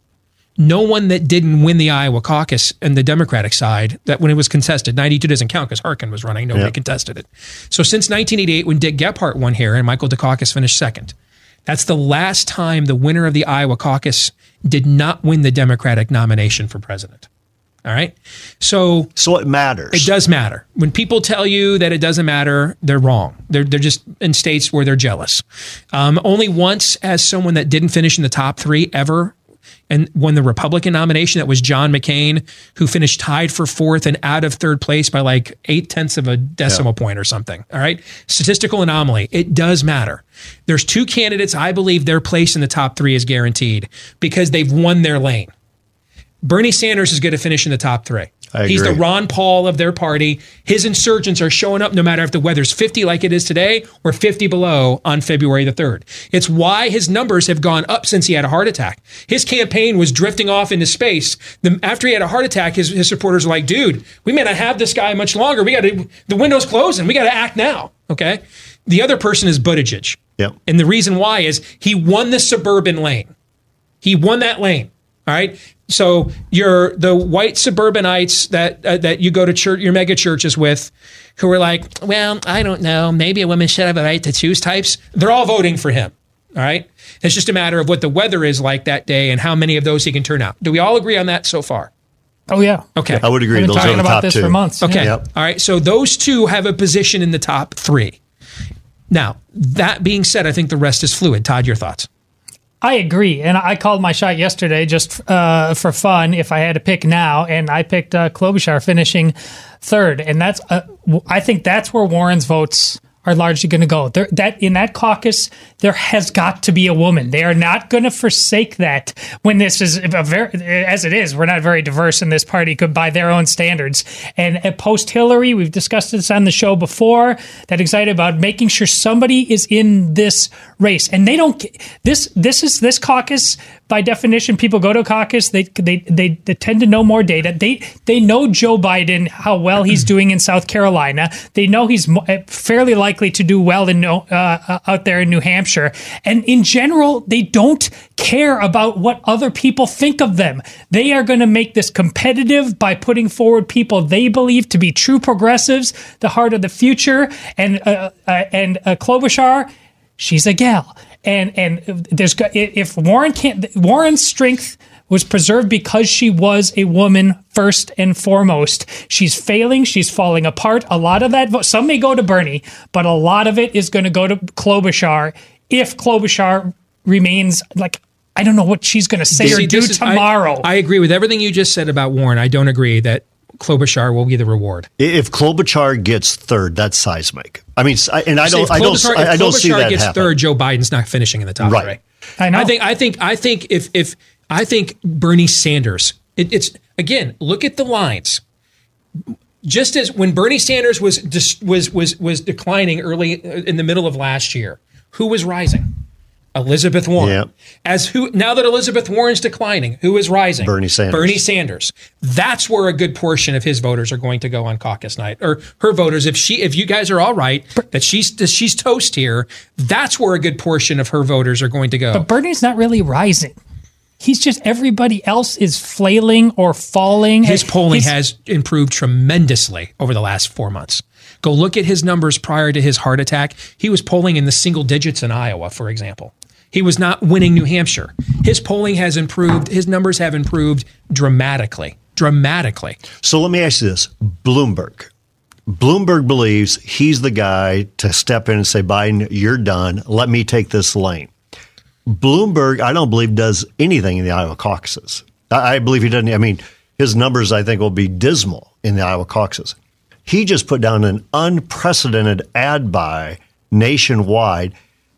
no one that didn't win the Iowa caucus and the Democratic side, that when it was contested, 92 doesn't count because Harkin was running, nobody Yep. contested it. So since 1988, when Dick Gephardt won here and Michael Dukakis finished second, that's the last time the winner of the Iowa caucus did not win the Democratic nomination for president. All right. So So it matters. it does matter. When people tell you that it doesn't matter, they're wrong. They're, they're just in states where they're jealous. Um, only once as someone that didn't finish in the top three ever and won the Republican nomination, that was John McCain, who finished tied for fourth and out of third place by like eight tenths of a decimal point or something. All right. Statistical anomaly. It does matter. There's two candidates. I believe their place in the top three is guaranteed because they've won their lane. Bernie Sanders is going to finish in the top three. I He's the. Ron Paul of their party. His insurgents are showing up no matter if the weather's 50 like it is today or 50 below on February the 3rd. It's why his numbers have gone up since he had a heart attack. His campaign was drifting off into space. The, after he had a heart attack, his, his supporters were like, dude, we may not have this guy much longer. We got to, the window's closing. We got to act now. Okay. The other person is Buttigieg. Yep. And the reason why is he won the suburban lane. He won that lane. All right. So you're the white suburbanites that uh, that you go to church, your mega churches with, who are like, well, I don't know, maybe a woman should have a right to choose types. They're all voting for him. All right. It's just a matter of what the weather is like that day and how many of those he can turn out. Do we all agree on that so far? Oh yeah. Okay. I would agree. I've been Those are talking the about top this two. for months. Okay. Yeah. Yep. All right. So those two have a position in the top three. Now, that being said, I think the rest is fluid. Todd, your thoughts? I agree, and I called my shot yesterday just uh, for fun. If I had to pick now, and I picked uh, Klobuchar finishing third, and that's uh, I think that's where Warren's votes are largely going to go. There, that in that caucus, there has got to be a woman. They are not going to forsake that when this is a very, as it is. We're not very diverse in this party, could by their own standards. And uh, post Hillary, we've discussed this on the show before. That excited about making sure somebody is in this race, and they don't. This this is this caucus by definition. People go to a caucus. They they they, they tend to know more data. They they know Joe Biden how well he's doing in South Carolina. They know he's uh, fairly likely to do well in uh, uh, out there in New Hampshire. And in general, they don't care about what other people think of them. They are going to make this competitive by putting forward people they believe to be true progressives, the heart of the future. And uh, uh, and uh, Klobuchar, she's a gal. And and there's if Warren can't Warren's strength was preserved because she was a woman first and foremost. She's failing. She's falling apart. A lot of that, some may go to Bernie, but a lot of it is going to go to Klobuchar if Klobuchar remains like, I don't know what she's going to say or do is- I- tomorrow. I, agree with everything you just said about Warren. I don't agree that Klobuchar will be the reward. If Klobuchar gets third, that's seismic. I mean, and I See, don't, if I don't, Klobuchar, I, if I don't see Klobuchar that gets happen. third, Joe Biden's not finishing in the top Right. three. I know. I think. I think. I think if if I think Bernie Sanders, it, it's again. Look at the lines. Just as when Bernie Sanders was dis, was was was declining early uh, in the middle of last year, who was rising? Elizabeth Warren. Yeah. As who now that Elizabeth Warren's declining, who is rising? Bernie Sanders. Bernie Sanders. That's where a good portion of his voters are going to go on caucus night, or her voters. If she, if you guys are all right that she's that she's toast here, that's where a good portion of her voters are going to go. but Bernie's not really rising. He's just everybody else is flailing or falling. his polling He's- has improved tremendously over the last four months. Go look at his numbers prior to his heart attack. He was polling in the single digits in Iowa, for example. He was not winning New Hampshire. His polling has improved. His numbers have improved dramatically. Dramatically. So let me ask you this: Bloomberg. Bloomberg believes he's the guy to step in and say, "Biden, you're done. Let me take this lane." Bloomberg, I don't believe does anything in the Iowa caucuses. I, believe he doesn't. I mean, his numbers I think will be dismal in the Iowa caucuses. He just put down an unprecedented ad buy nationwide.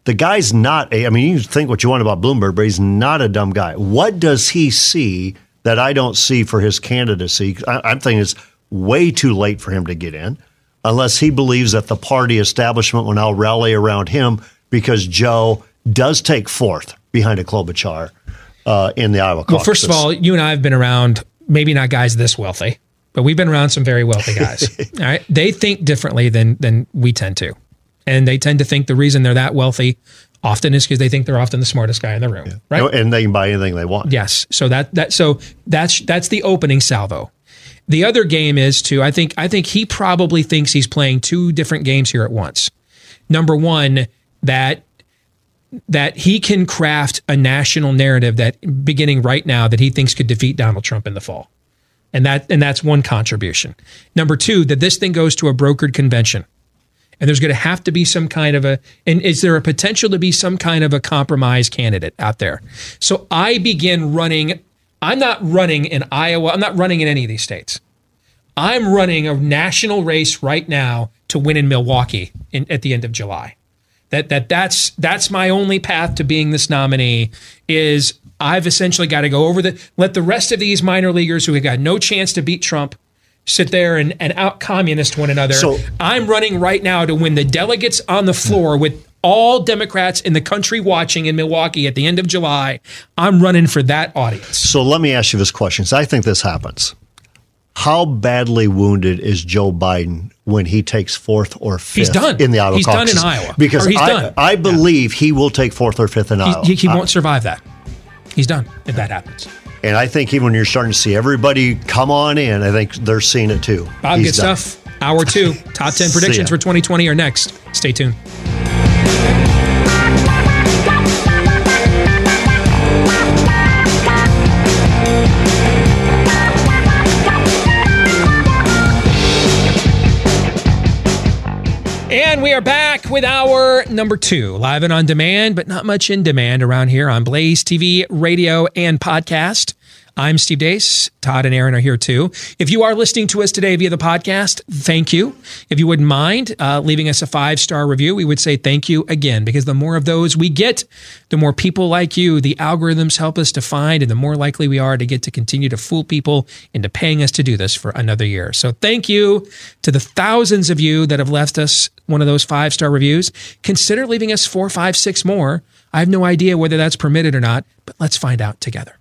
The guy's not a. I mean, you think what you want about Bloomberg, but he's not a dumb guy. What does he see that I don't see for his candidacy? I, I'm thinking it's way too late for him to get in, unless he believes that the party establishment will now rally around him because Joe does take fourth behind a Klobuchar uh, in the Iowa caucus. Well, first of all, you and I have been around maybe not guys this wealthy, but we've been around some very wealthy guys. all right, they think differently than than we tend to, and they tend to think the reason they're that wealthy often is because they think they're often the smartest guy in the room. Right? and they can buy anything they want. Yes. So that that so that's that's the opening salvo. The other game is to I think I think he probably thinks he's playing two different games here at once. Number one, that that he can craft a national narrative that beginning right now that he thinks could defeat Donald Trump in the fall. And that and that's one contribution. Number two, that this thing goes to a brokered convention. And there's going to have to be some kind of a, and is there a potential to be some kind of a compromise candidate out there? So I begin running. I'm not running in Iowa. I'm not running in any of these states. I'm running a national race right now to win in Milwaukee in, at the end of July. That that that's that's my only path to being this nominee is I've essentially got to go over the let the rest of these minor leaguers who have got no chance to beat Trump sit there and, and out communist one another. So- I'm running right now to win the delegates on the floor with all Democrats in the country watching in Milwaukee at the end of July. I'm running for that audience. So let me ask you this question. I think this happens. How badly wounded is Joe Biden when he takes fourth or fifth He's done. in the Iowa He's done in? Iowa. Because he's I, done. I believe he will take fourth or fifth in He, Iowa. he, he won't survive that. He's done if that happens. And I think even when you're starting to see everybody come on in, I think they're seeing it too. Bob, He's good done. stuff. Hour two, top 10 predictions for 2020 are next. Stay tuned. And we are back with our number two, live and on demand, but not much in demand around here on Blaze TV, radio, and podcast. I'm Steve Deace. Todd and Aaron are here too. If you are listening to us today via the podcast, thank you. If you wouldn't mind uh, leaving us a five star review, we would say thank you again because the more of those we get, the more people like you the algorithms help us to find, and the more likely we are to get to continue to fool people into paying us to do this for another year. So thank you to the thousands of you that have left us one of those five star reviews. Consider leaving us four, five, six more. I have no idea whether that's permitted or not, but let's find out together.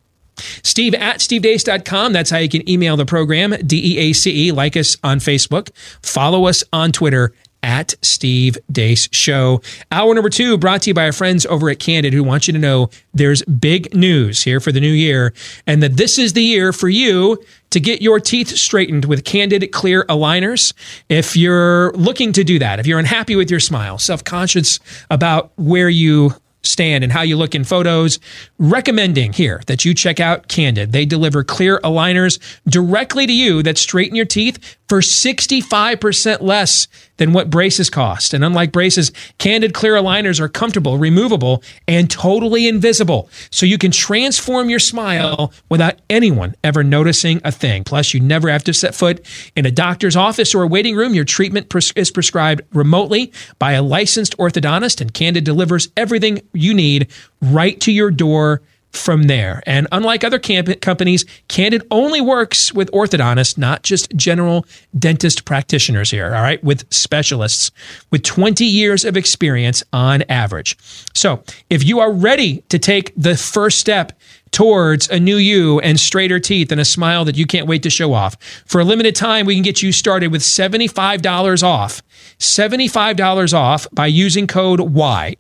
Steve at stevedeace.com. That's how you can email the program, D E A C E. Like us on Facebook. Follow us on Twitter at Steve Deace Show. Hour number two brought to you by our friends over at Candid who want you to know there's big news here for the new year and that this is the year for you to get your teeth straightened with Candid Clear Aligners. If you're looking to do that, if you're unhappy with your smile, self conscious about where you stand and how you look in photos, recommending here that you check out Candid. They deliver clear aligners directly to you that straighten your teeth for 65% less than what braces cost. And unlike braces, Candid clear aligners are comfortable, removable, and totally invisible. So you can transform your smile without anyone ever noticing a thing. Plus, you never have to set foot in a doctor's office or a waiting room. Your treatment pres- is prescribed remotely by a licensed orthodontist, and Candid delivers everything you need right to your door from there. And unlike other camp- companies, Candid only works with orthodontists, not just general dentist practitioners here, all right, with specialists with 20 years of experience on average. So if you are ready to take the first step towards a new you and straighter teeth and a smile that you can't wait to show off, for a limited time, we can get you started with $75 off. $75 off by using code Y.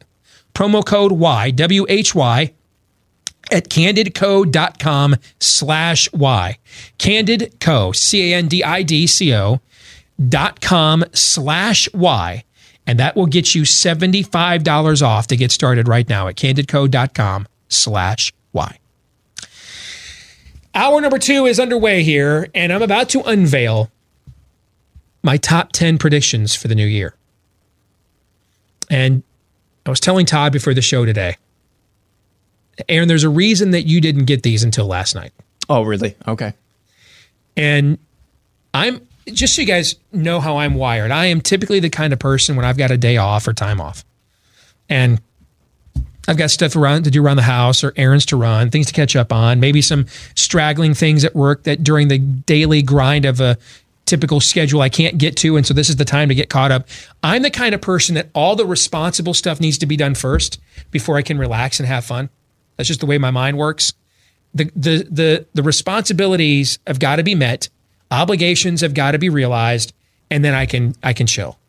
Promo code Y, W H Y, at candidco.com slash Y. Candidco, C A N D I D C O dot com slash Y. And that will get you $75 off to get started right now at candidco.com slash Y. Hour number two is underway here, and I'm about to unveil my top 10 predictions for the new year. And I was telling Todd before the show today, Aaron, there's a reason that you didn't get these until last night. Oh, really? Okay. And I'm just so you guys know how I'm wired. I am typically the kind of person when I've got a day off or time off, and I've got stuff around to do around the house or errands to run, things to catch up on, maybe some straggling things at work that during the daily grind of a typical schedule I can't get to. And so this is the time to get caught up. I'm the kind of person that all the responsible stuff needs to be done first before I can relax and have fun. That's just the way my mind works. The the the the responsibilities have got to be met, obligations have got to be realized, and then I can I can chill.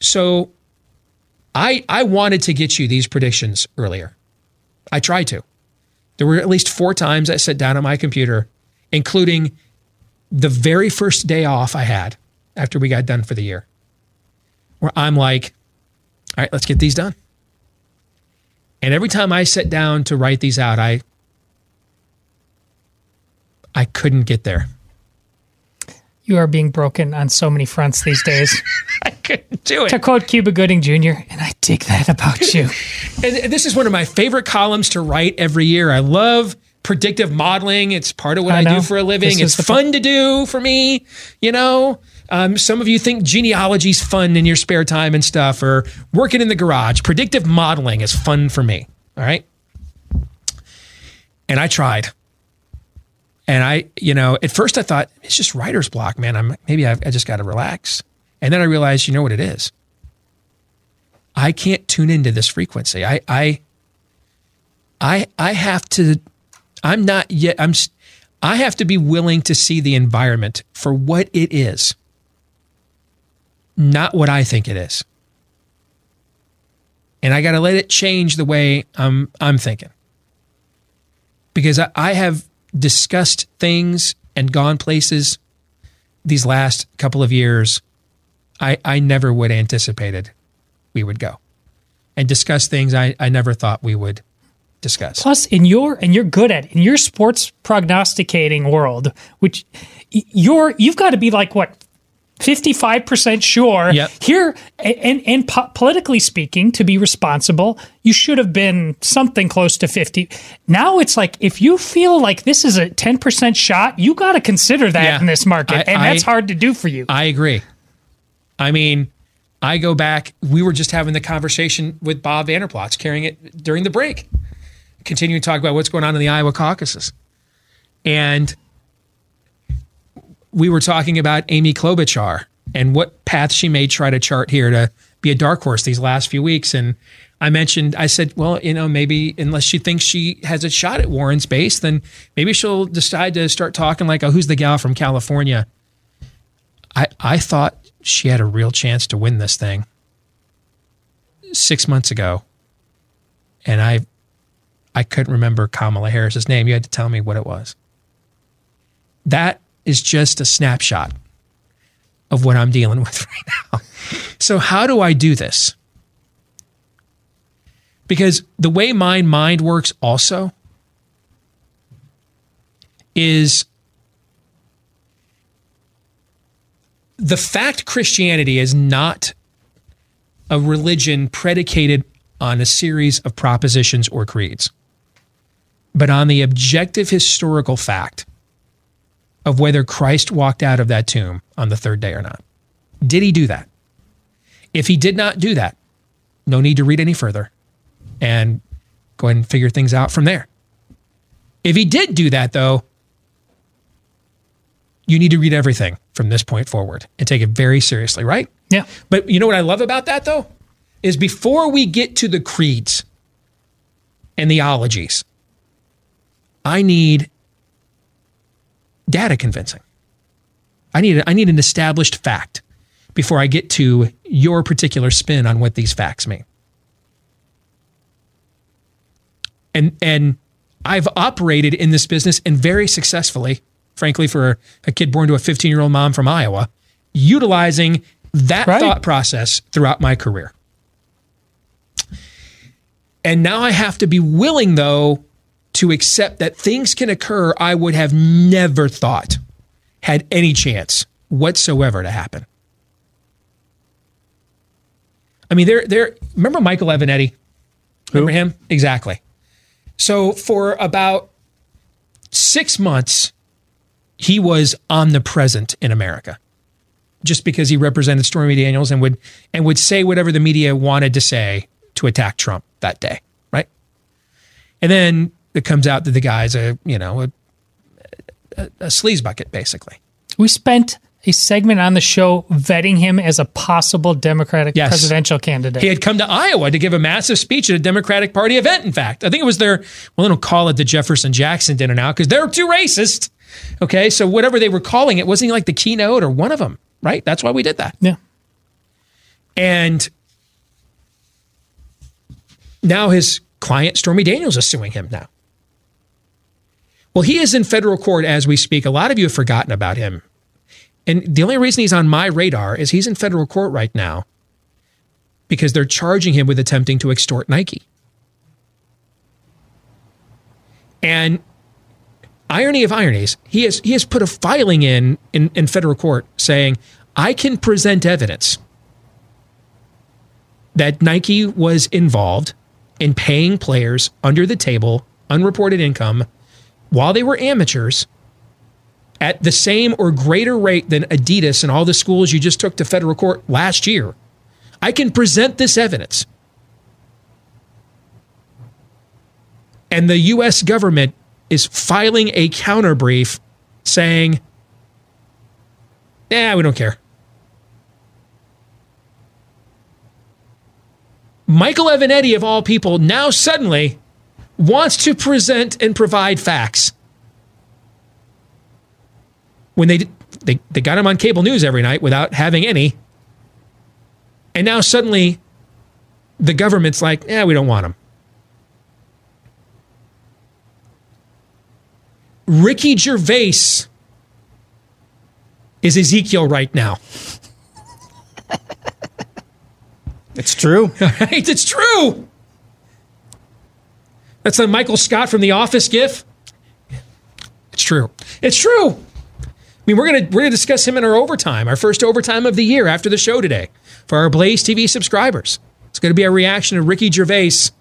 So I I wanted to get you these predictions earlier. I tried to. There were at least four times I sat down at my computer, including the very first day off I had after we got done for the year, where I'm like, all right, let's get these done. And every time I sat down to write these out, I I couldn't get there. You are being broken on so many fronts these days. I couldn't do it. to quote Cuba Gooding Jr., and I dig that about you. And this is one of my favorite columns to write every year. I love predictive modeling. It's part of what I I, do for a living. This It's fun to do for me, you know. Um, some of you think genealogy's fun in your spare time and stuff, or working in the garage. Predictive modeling is fun for me. All right. And I tried. And I, you know, at first I thought it's just writer's block, man. I'm maybe I've, I just got to relax. And then I realized, you know what it is. I can't tune into this frequency. I, I, I, I have to. I'm not yet. I'm. I have to be willing to see the environment for what it is, not what I think it is. And I got to let it change the way I'm. I'm thinking because I, I have discussed things and gone places these last couple of years I, I never would anticipated we would go and discuss things I, I never thought we would discuss. Plus, in your and you're good at it, in your sports prognosticating world, which you're you've got to be like what 55% sure. Yep. Here, and, and po- politically speaking, to be responsible, you should have been something close to 50. Now it's like, if you feel like this is a 10% shot, you got to consider that Yeah. in this market. I- and that's I- hard to do for you. I agree. I mean, I go back. We were just having the conversation with Bob Vander Plaats, carrying it during the break, continuing to talk about what's going on in the Iowa caucuses, and we were talking about Amy Klobuchar and what path she may try to chart here to be a dark horse these last few weeks. And I mentioned, I said, well, you know, maybe unless she thinks she has a shot at Warren's base, then maybe she'll decide to start talking like, oh, who's the gal from California? I, I thought she had a real chance to win this thing six months ago. And I I couldn't remember Kamala Harris's name. You had to tell me what it was. That is just a snapshot of what I'm dealing with right now. So how do I do this? Because the way my mind works also is the fact Christianity is not a religion predicated on a series of propositions or creeds, but on the objective historical fact of whether Christ walked out of that tomb on the third day or not. Did he do that? If he did not do that, no need to read any further and go ahead and figure things out from there. If he did do that, though, you need to read everything from this point forward and take it very seriously, right? yeah. But you know what I love about that though? Is before we get to the creeds and the ologies, I need data convincing. I need I need an established fact before I get to your particular spin on what these facts mean. And and I've operated in this business and very successfully, frankly, for a kid born to a 15 year old mom from Iowa, utilizing that Right. thought process throughout my career. And now I have to be willing, though, to accept that things can occur I would have never thought had any chance whatsoever to happen. I mean, there, there. Remember Michael Avenatti? Remember him? Exactly. So for about six months, he was omnipresent in America, just because he represented Stormy Daniels and would and would say whatever the media wanted to say to attack Trump that day, right? And then it comes out that the guy's a you know a, a, a sleaze bucket, basically. We spent a segment on the show vetting him as a possible Democratic Yes. presidential candidate. He had come to Iowa to give a massive speech at a Democratic Party event. In fact, I think it was their well, they don't call it the Jefferson Jackson dinner now because they're too racist. Okay, so whatever they were calling it wasn't he like the keynote or one of them, right? That's why we did that. yeah. And now his client, Stormy Daniels, is suing him now. Well, he is in federal court as we speak. A lot of you have forgotten about him. And the only reason he's on my radar is he's in federal court right now because they're charging him with attempting to extort Nike. And irony of ironies, he has he has put a filing in, in in federal court saying, I can present evidence that Nike was involved in paying players under the table, unreported income, while they were amateurs at the same or greater rate than Adidas and all the schools you just took to federal court last year. I can present this evidence. And the US government is filing a counter brief saying, yeah, we don't care. Michael Avenatti, of all people, now suddenly wants to present and provide facts. When they, they, they got him on cable news every night without having any. And now suddenly the government's like, yeah, we don't want him. Ricky Gervais is Ezekiel right now. It's true. Right? It's true. That's the Michael Scott from The Office gif. It's true. It's true. I mean, we're gonna we're gonna discuss him in our overtime, our first overtime of the year after the show today for our Blaze TV subscribers. It's to be a reaction to Ricky Gervais.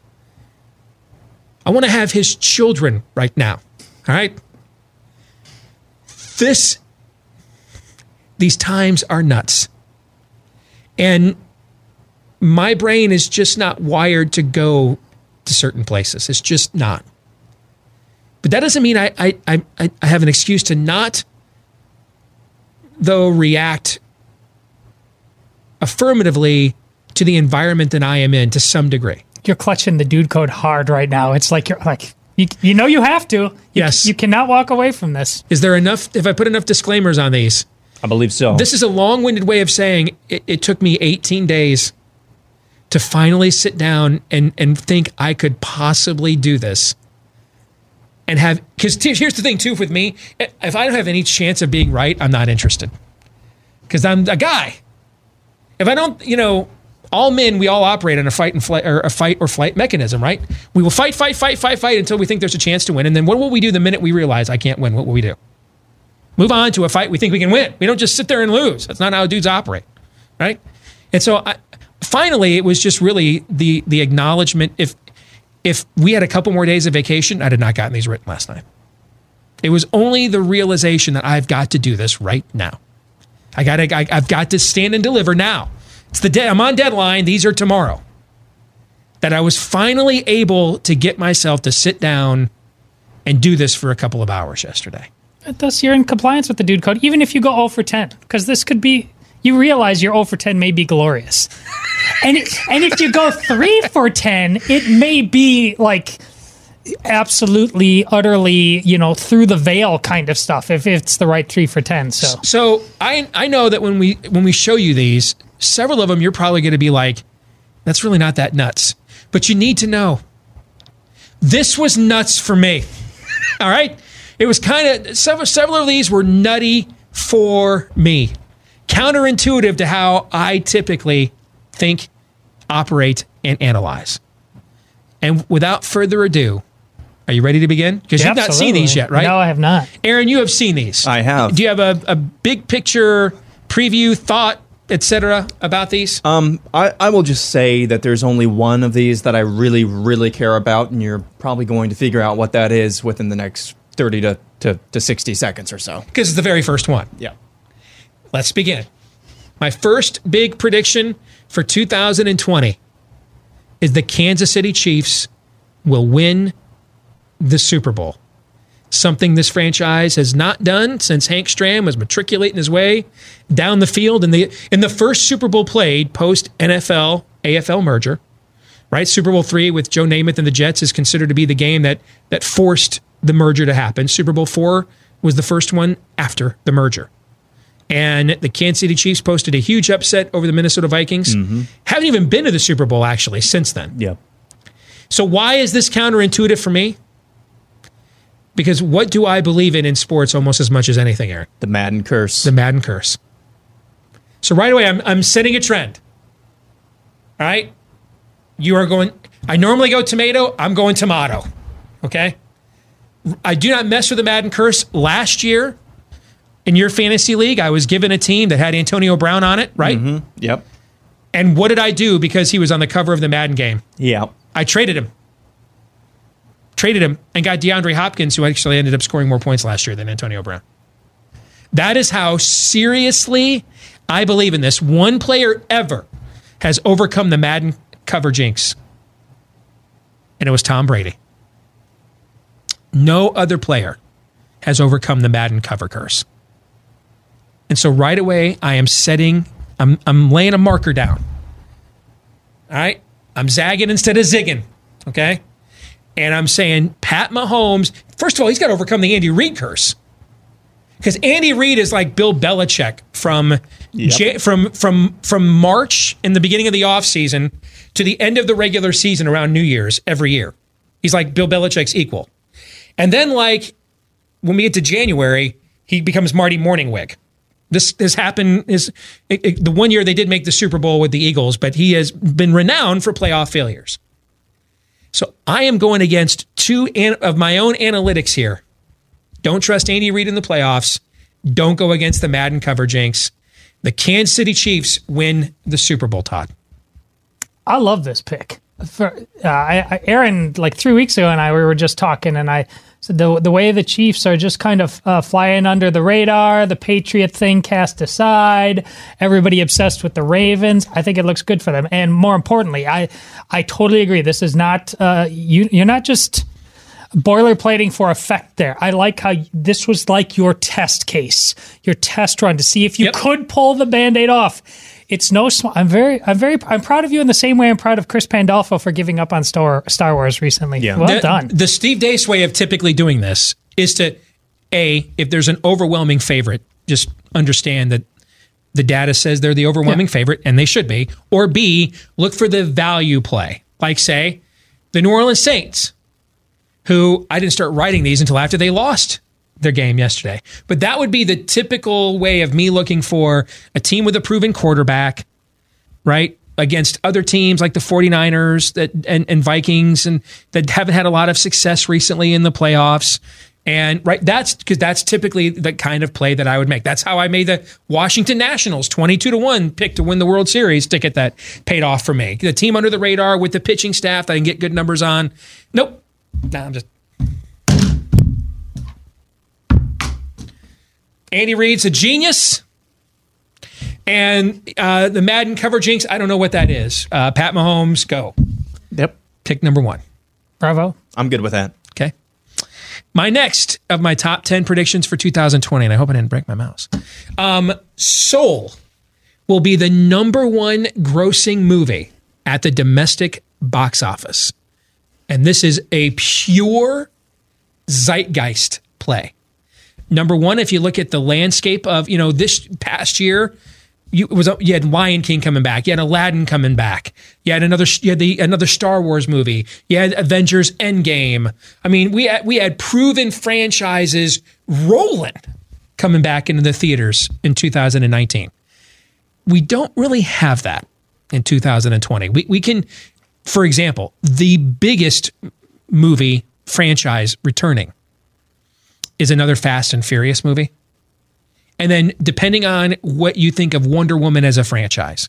I want to have his children right now. All right. This these times are nuts. And my brain is just not wired to go to certain places. It's just not. But that doesn't mean I, I, I, I have an excuse to not, though, react affirmatively to the environment that I am in to some degree. You're clutching the dude code hard right now. It's like you're like you, you know you have to. You, Yes. You cannot walk away from this. Is there enough? If I put enough disclaimers on these, I believe so. this is a long winded way of saying it, it took me 18 days to finally sit down and, and think I could possibly do this. And have, because here's the thing too with me if I don't have any chance of being right, I'm not interested. Because I'm a guy. If I don't, you know, all men, we all operate on a fight and flight or a fight or flight mechanism, right? We will fight, fight, fight, fight, fight until we think there's a chance to win. And then what will we do the minute we realize I can't win? What will we do? Move on to a fight we think we can win. We don't just sit there and lose. That's not how dudes operate, right? And so I, finally, it was just really the the acknowledgement. If if we had a couple more days of vacation, I'd have not gotten these written last night. It was only the realization that I've got to do this right now. I got to, I've got to stand and deliver now. It's the day I'm on deadline. These are tomorrow. That I was finally able to get myself to sit down and do this for a couple of hours yesterday. Thus, you're in compliance with the dude code, even if you go 0 for 10, because this could be. You realize your 0 for 10 may be glorious, and it, and if you go 3 for 10, it may be like absolutely, utterly, you know, through the veil kind of stuff. If it's the right 3 for 10, so So I I know that when we when we show you these, several of them you're probably going to be like, that's really not that nuts. But you need to know, this was nuts for me. All right, it was kind of several several of these were nutty for me, counterintuitive to how I typically think, operate, and analyze. And without further ado, are you ready to begin? Because you've not seen these yet, right? No, I have not. Aaron, you have seen these. I have. Do you have a, a big picture preview, thought, etc. about these? Um, I, I will just say that there's only one of these that I really, really care about, and you're probably going to figure out what that is within the next 30 to, to, to 60 seconds or so. Because it's the very first one. Yeah. Let's begin. My first big prediction for 2020 is the Kansas City Chiefs will win the Super Bowl. Something this franchise has not done since Hank Stram was matriculating his way down the field in the in the first Super Bowl played post NFL AFL merger. Right, Super Bowl three with Joe Namath and the Jets is considered to be the game that that forced the merger to happen. Super Bowl four was the first one after the merger. And the Kansas City Chiefs posted a huge upset over the Minnesota Vikings. Mm-hmm. Haven't even been to the Super Bowl actually since then. Yeah. So why is this counterintuitive for me? Because what do I believe in in sports almost as much as anything, Aaron? The Madden curse. The Madden curse. So right away, I'm, I'm setting a trend. All right? You are going, I normally go tomato, I'm going tomato. Okay? I do not mess with the Madden curse. Last year, in your fantasy league, I was given a team that had Antonio Brown on it, right? Mm-hmm. yep. And what did I do because he was on the cover of the Madden game? Yeah. I traded him. Traded him and got DeAndre Hopkins, who actually ended up scoring more points last year than Antonio Brown. That is how seriously I believe in this. One player ever has overcome the Madden cover jinx, and it was Tom Brady. No other player has overcome the Madden cover curse. And so right away, I am setting, I'm, I'm laying a marker down. All right. I'm zagging instead of zigging. Okay. And I'm saying Pat Mahomes, first of all, he's got to overcome the Andy Reid curse. Because Andy Reid is like Bill Belichick from Ja- from from from March in the beginning of the offseason to the end of the regular season around New Year's every year. He's like Bill Belichick's equal. And then like when we get to January, he becomes Marty Mornhinweg. This this happened is it, it- the one year they did make the Super Bowl with the Eagles, but he has been renowned for playoff failures. So I am going against two an, of my own analytics here. Don't trust Andy Reid in the playoffs. Don't go against the Madden cover jinx. The Kansas City Chiefs win the Super Bowl, Todd. I love this pick. For, uh, I, I, Aaron, like three weeks ago, and I we were just talking, and I said the the way the Chiefs are just kind of uh, flying under the radar, the Patriot thing cast aside, everybody obsessed with the Ravens. I think it looks good for them, and more importantly, I I totally agree. This is not uh, you. You're not just boilerplating for effect there. I like how this was like your test case, your test run to see if you Yep. could pull the band-aid off. It's no small. I'm very, I'm very, I'm proud of you in the same way I'm proud of Chris Pandolfo for giving up on Star Star Wars recently. Yeah. well the, done. The Steve Deace way of typically doing this is to a if there's an overwhelming favorite, just understand that the data says they're the overwhelming favorite, and they should be. Or B, look for the value play, like say the New Orleans Saints, who I didn't start writing these until after they lost their game yesterday. But that would be the typical way of me looking for a team with a proven quarterback right? Against other teams like the 49ers that and, and Vikings and that haven't had a lot of success recently in the playoffs. And right, that's because that's typically the kind of play that I would make. That's how I made the Washington Nationals 22 to 1 pick to win the World Series ticket that paid off for me. The team under the radar with the pitching staff that I can get good numbers on. Nope. Nah, I'm just Andy Reid's a genius. And uh, the Madden cover jinx, I don't know what that is. Uh, Pat Mahomes, go. Yep. Pick number one. Bravo. I'm good with that. Okay. My next of my top 10 predictions for 2020, and I hope I didn't break my mouse. Um, Soul will be the number one grossing movie at the domestic box office. And this is a pure zeitgeist play. Number one, if you look at the landscape of, you know, this past year, you was you had Lion King coming back, you had Aladdin coming back, you had another you had the another Star Wars movie, you had Avengers Endgame. I mean, we had, we had proven franchises rolling coming back into the theaters in 2019. We don't really have that in 2020. We we can, for example, the biggest movie franchise returning is another Fast and Furious movie. And then, depending on what you think of Wonder Woman as a franchise,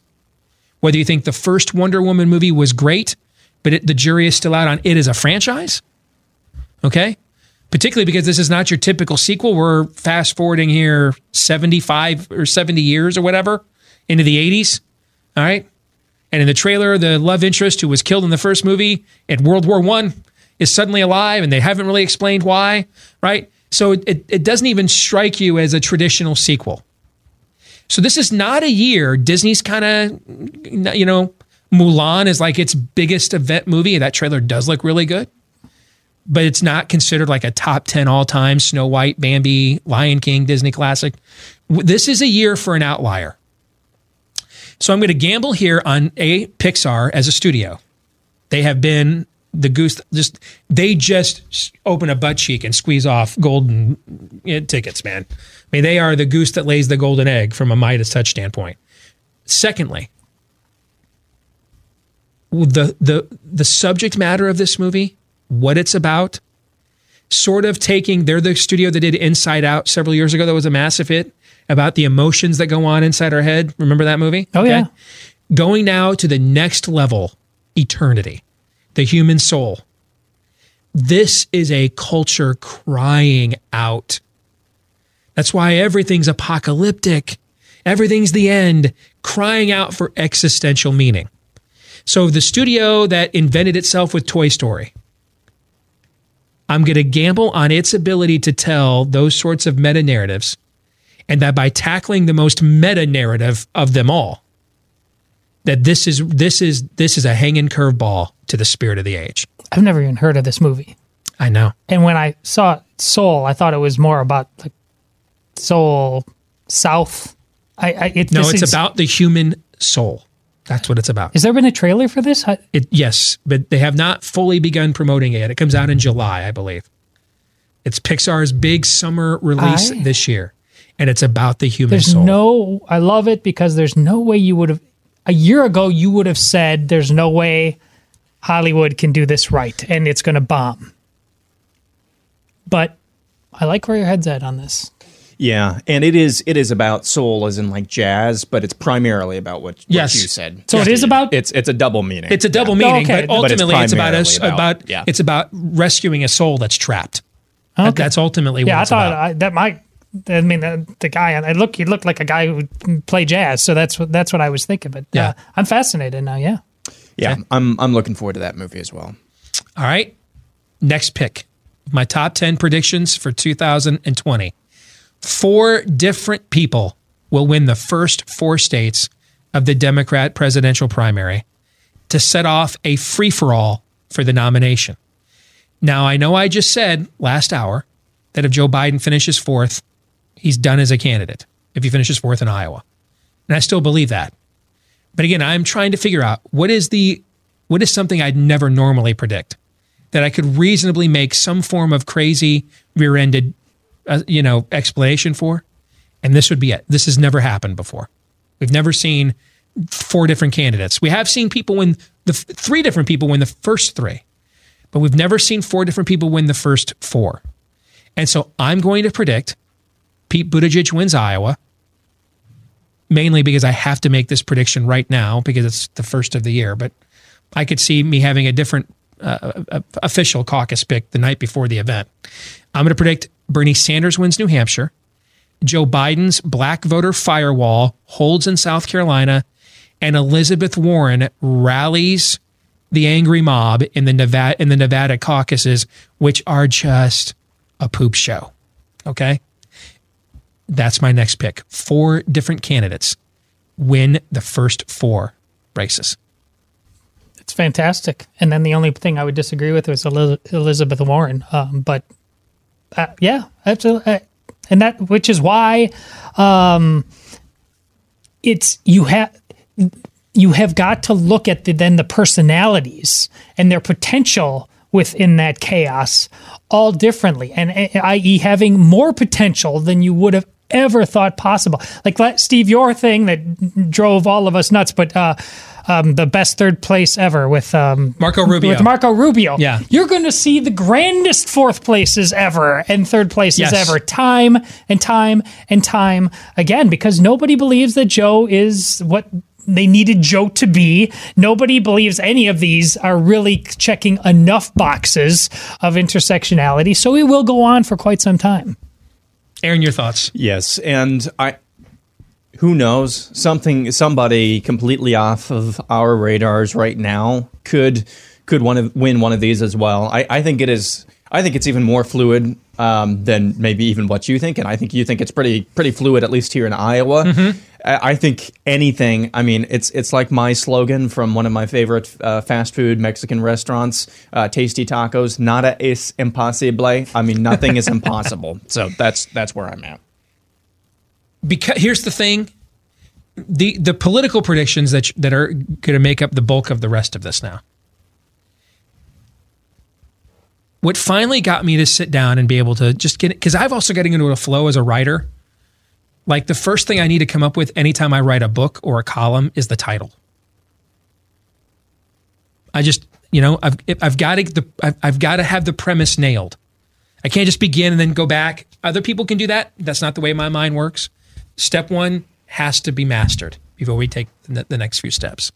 whether you think the first Wonder Woman movie was great, but it, the jury is still out on it as a franchise, okay? Particularly because this is not your typical sequel. We're fast forwarding here 75 or 70 years or whatever into the 80s, all right? And in the trailer, the love interest who was killed in the first movie at World War One is suddenly alive, and they haven't really explained why, right? So it, it doesn't even strike you as a traditional sequel. So this is not a year Disney's kind of, you know, Mulan is like its biggest event movie. That trailer does look really good, but it's not considered like a top 10 all time Snow White, Bambi, Lion King, Disney classic. This is a year for an outlier. So I'm going to gamble here on a Pixar as a studio. They have been the goose just they just open a butt cheek and squeeze off golden tickets man. I mean they are the goose that lays the golden egg from a midas touch standpoint. Secondly the the the subject matter of this movie what it's about sort of taking they're the studio that did inside out several years ago. That was a massive hit about the emotions that go on inside our head. Remember that movie? Oh, yeah. going now to the next level eternity the human soul. This is a culture crying out. That's why everything's apocalyptic. Everything's the end, crying out for existential meaning. So, the studio that invented itself with Toy Story, I'm going to gamble on its ability to tell those sorts of meta narratives, and that by tackling the most meta narrative of them all, that this is this is this is a hanging curveball to the spirit of the age. I've never even heard of this movie. I know. And when I saw Soul, I thought it was more about like Soul South. I, I it, No, it's is- about the human soul. That's what it's about. Has there been a trailer for this? I, It, yes, but they have not fully begun promoting it. It comes out in July, I believe. It's Pixar's big summer release I- this year, and it's about the human there's soul. no. I love it because there's no way you would have a year ago you would have said there's no way Hollywood can do this right and it's going to bomb. But I like where your head's at on this. Yeah, and it is it is about soul as in like jazz, but it's primarily about what, what Yes. you said. So it is about It's it's a double meaning. It's a double Yeah. meaning, okay. but But it's ultimately it's, about us about, about- yeah. it's about rescuing a soul that's trapped. That- Okay. that's ultimately what yeah. I thought about. I, that might. I mean, the, the guy. I look. He looked like a guy who would play jazz. So that's what that's what I was thinking. But Yeah. uh, I'm fascinated now. Yeah. Yeah, Okay. I'm I'm looking forward to that movie as well. All right. Next pick. My top 10 predictions for 2020. Four different people will win the first four states of the Democrat presidential primary to set off a free for all for the nomination. Now, I know I just said last hour that if Joe Biden finishes fourth, he's done as a candidate if he finishes fourth in Iowa. And I still believe that. But again, I'm trying to figure out what is the what is something I'd never normally predict that I could reasonably make some form of crazy rear-ended uh, you know explanation for and this would be it. This has never happened before. We've never seen four different candidates. We have seen people win the three different people win the first 3. But we've never seen four different people win the first 4. And so I'm going to predict Pete Buttigieg wins Iowa mainly because I have to make this prediction right now because it's the first of the year. But I could see me having a different uh, uh, official caucus pick the night before the event. I'm going to predict Bernie Sanders wins New Hampshire. Joe Biden's black voter firewall holds in South Carolina, and Elizabeth Warren rallies the angry mob in the Nevada in the Nevada caucuses, which are just a poop show. Okay, that's my next pick. Four different candidates win the first four races. It's fantastic. And then the only thing I would disagree with was Elizabeth Warren. Um, but uh, yeah, absolutely. And that, which is why um, it's you have you have got to look at the, then the personalities and their potential within that chaos all differently, and uh, i.e., having more potential than you would have ever thought possible. Like Steve, your thing that drove all of us nuts, but uh, um, the best third place ever with um, Marco Rubio. With Marco Rubio, Yeah. you're going to see the grandest fourth places ever and third places Yes. ever, time and time and time again, because nobody believes that Joe is what they needed Joe to be. Nobody believes any of these are really checking enough boxes of intersectionality. So it will go on for quite some time. Aaron, your thoughts? Yes, and I who knows something somebody completely off of our radars right now could could one of, win one of these as well. I, I think it is. I think it's even more fluid um, than maybe even what you think, and I think you think it's pretty pretty fluid at least here in Iowa. I, I think anything. I mean, it's it's like my slogan from one of my favorite uh, fast food Mexican restaurants, uh, Tasty Tacos. Nada es imposible. I mean, nothing is impossible. So that's that's where I'm at. because here's the thing the the political predictions that that are going to make up the bulk of the rest of this now what finally got me to sit down and be able to just get it because i've also getting into a flow as a writer like the first thing i need to come up with anytime i write a book or a column is the title i just you know i've i've got to I've, I've got to have the premise nailed I can't just begin and then go back. Other people can do that. That's not the way my mind works. Step one has to be mastered before we take the, the next few steps.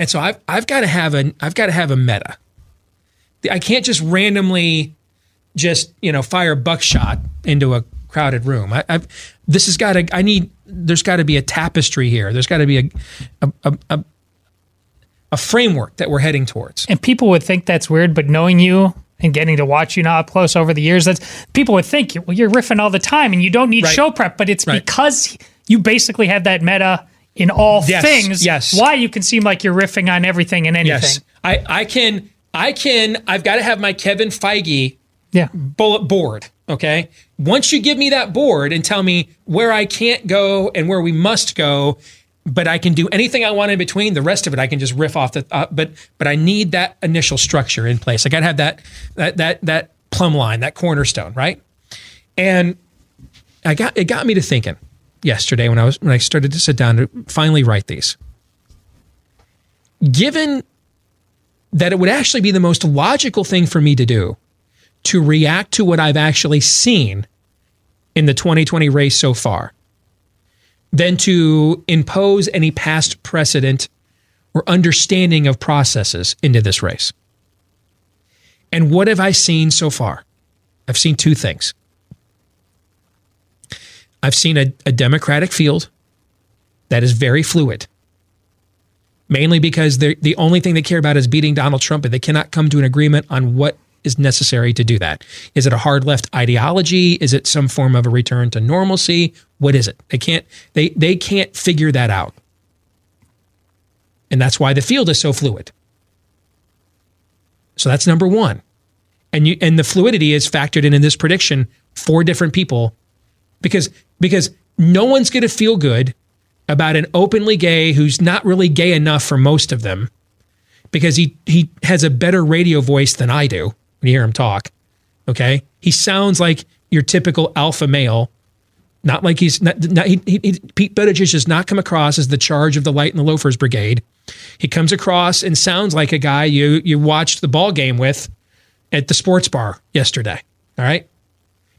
And so I've I've got to have a I've got to have a meta. I can't just randomly just you know fire buckshot into a crowded room. I, I've this has got to I need there's got to be a tapestry here. There's got to be a a, a a a framework that we're heading towards. And people would think that's weird, but knowing you and getting to watch you now up close over the years, that's people would think well, you're riffing all the time and you don't need Right. show prep, but it's Right. because you basically have that meta in all Yes, things. yes. Why you can seem like you're riffing on everything and anything. Yes, I, I can. I can. I've got to have my Kevin Feige Yeah. bullet board. Okay. Once you give me that board and tell me where I can't go and where we must go, but I can do anything I want in between. The rest of it I can just riff off the. Uh, but but I need that initial structure in place. I got to have that that that that plumb line, that cornerstone, right? And I got it got me to thinking yesterday when I was when I started to sit down to finally write these. Given that it would actually be the most logical thing for me to do to react to what I've actually seen in the 2020 race so far than to impose any past precedent or understanding of processes into this race. And what have I seen so far? I've seen two things. I've seen a, a Democratic field that is very fluid, mainly because the only thing they care about is beating Donald Trump, and they cannot come to an agreement on what is necessary to do that. Is it a hard left ideology? Is it some form of a return to normalcy? What is it? They can't they they can't figure that out. And that's why the field is so fluid. So that's number 1. And you and the fluidity is factored in in this prediction for different people because because no one's going to feel good about an openly gay who's not really gay enough for most of them because he he has a better radio voice than I do when you hear him talk. Okay, he sounds like your typical alpha male. Not like he's not. not he, he, Pete Buttigieg does not come across as the charge of the light and the loafers brigade. He comes across and sounds like a guy you you watched the ball game with at the sports bar yesterday. All right,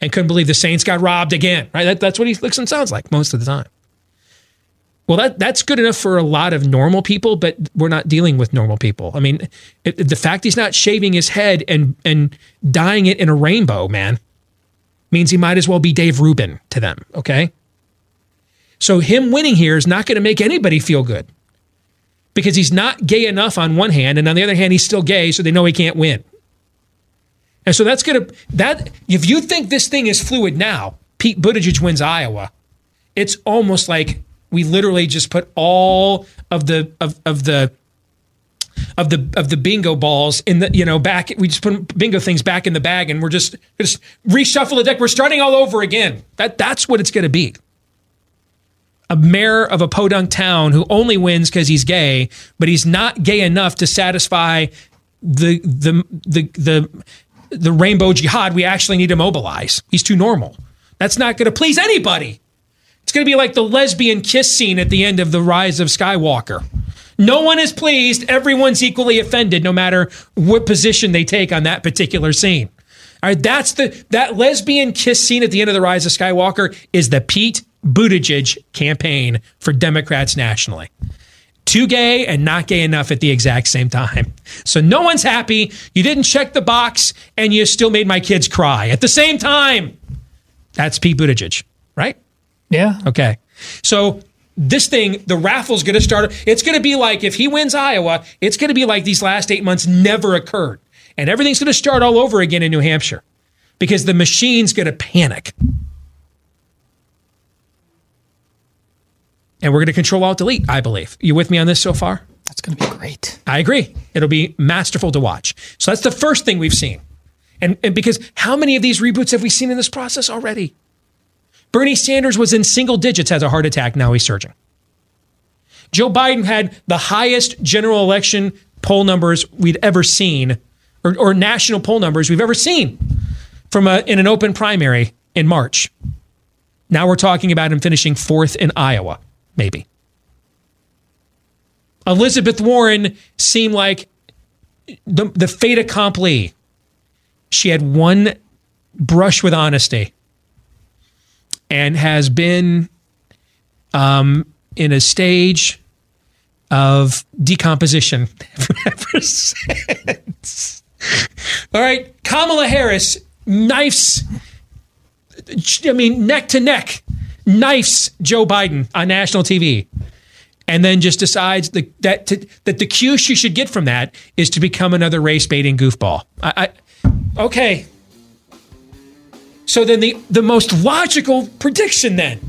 and couldn't believe the Saints got robbed again. Right, that, that's what he looks and sounds like most of the time. Well, that that's good enough for a lot of normal people, but we're not dealing with normal people. I mean, it, the fact he's not shaving his head and and dyeing it in a rainbow, man, means he might as well be Dave Rubin to them. Okay, so him winning here is not going to make anybody feel good because he's not gay enough on one hand, and on the other hand, he's still gay, so they know he can't win. And so that's going to that if you think this thing is fluid now, Pete Buttigieg wins Iowa. It's almost like we literally just put all of the of, of the of the of the bingo balls in the you know back we just put bingo things back in the bag and we're just just reshuffle the deck. We're starting all over again. That that's what it's going to be. A mayor of a podunk town who only wins because he's gay but he's not gay enough to satisfy the the the the the rainbow jihad we actually need to mobilize. He's too normal. That's not going to please anybody it's going to be like the lesbian kiss scene at the end of The Rise of Skywalker. No one is pleased. Everyone's equally offended, no matter what position they take on that particular scene. All right, that's the that lesbian kiss scene at the end of The Rise of Skywalker is the Pete Buttigieg campaign for Democrats nationally. Too gay and not gay enough at the exact same time. So no one's happy. You didn't check the box and you still made my kids cry at the same time. That's Pete Buttigieg, right? Yeah. Okay. So this thing, the raffle's going to start. It's going to be like if he wins Iowa, it's going to be like these last eight months never occurred. And everything's going to start all over again in New Hampshire because the machine's going to panic. And we're going to control alt delete, I believe. You with me on this so far? That's going to be great. I agree. It'll be masterful to watch. So that's the first thing we've seen. And, and because how many of these reboots have we seen in this process already? Bernie Sanders was in single digits, has a heart attack. Now he's surging. Joe Biden had the highest general election poll numbers we'd ever seen, or, or national poll numbers we've ever seen from a, in an open primary in March. Now we're talking about him finishing fourth in Iowa, maybe. Elizabeth Warren seemed like the, the fait accompli. She had one brush with honesty and has been um, in a stage of decomposition ever since. All right, Kamala Harris knifes, I mean, neck to neck, knifes Joe Biden on national TV. And then just decides the, that to, that the cue she should get from that is to become another race baiting goofball. I, I okay, so then the, the most logical prediction then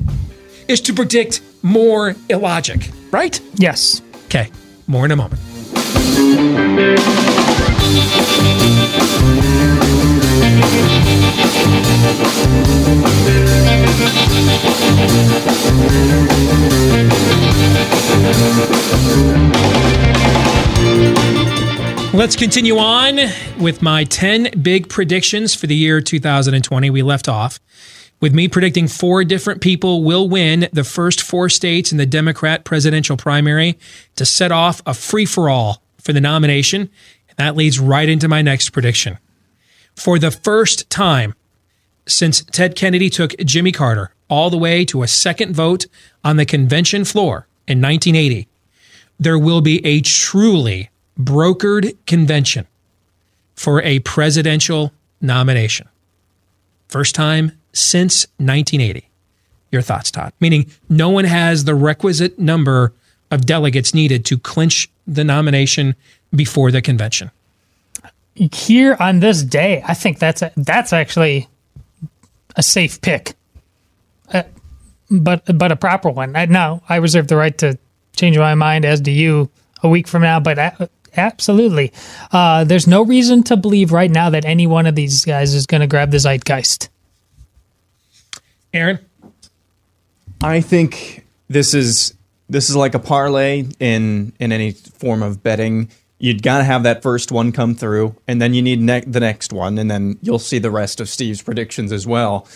is to predict more illogic, right? Yes. Okay, more in a moment. Let's continue on with my 10 big predictions for the year 2020. We left off with me predicting four different people will win the first four states in the Democrat presidential primary to set off a free for all for the nomination. And that leads right into my next prediction. For the first time since Ted Kennedy took Jimmy Carter all the way to a second vote on the convention floor in 1980, there will be a truly brokered convention for a presidential nomination. First time since 1980. Your thoughts, Todd? Meaning no one has the requisite number of delegates needed to clinch the nomination before the convention. Here on this day, I think that's a, that's actually a safe pick, uh, but but a proper one. I, no, I reserve the right to change my mind, as do you, a week from now. But a- absolutely, uh, there's no reason to believe right now that any one of these guys is going to grab the zeitgeist. Aaron, I think this is this is like a parlay in in any form of betting. You'd got to have that first one come through, and then you need ne- the next one, and then you'll see the rest of Steve's predictions as well.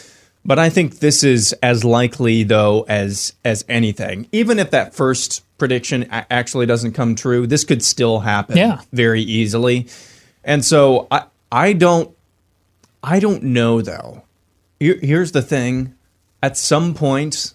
But I think this is as likely though as as anything. Even if that first prediction a- actually doesn't come true, this could still happen Yeah. very easily. And so I I don't I don't know though. Here's the thing: at some point,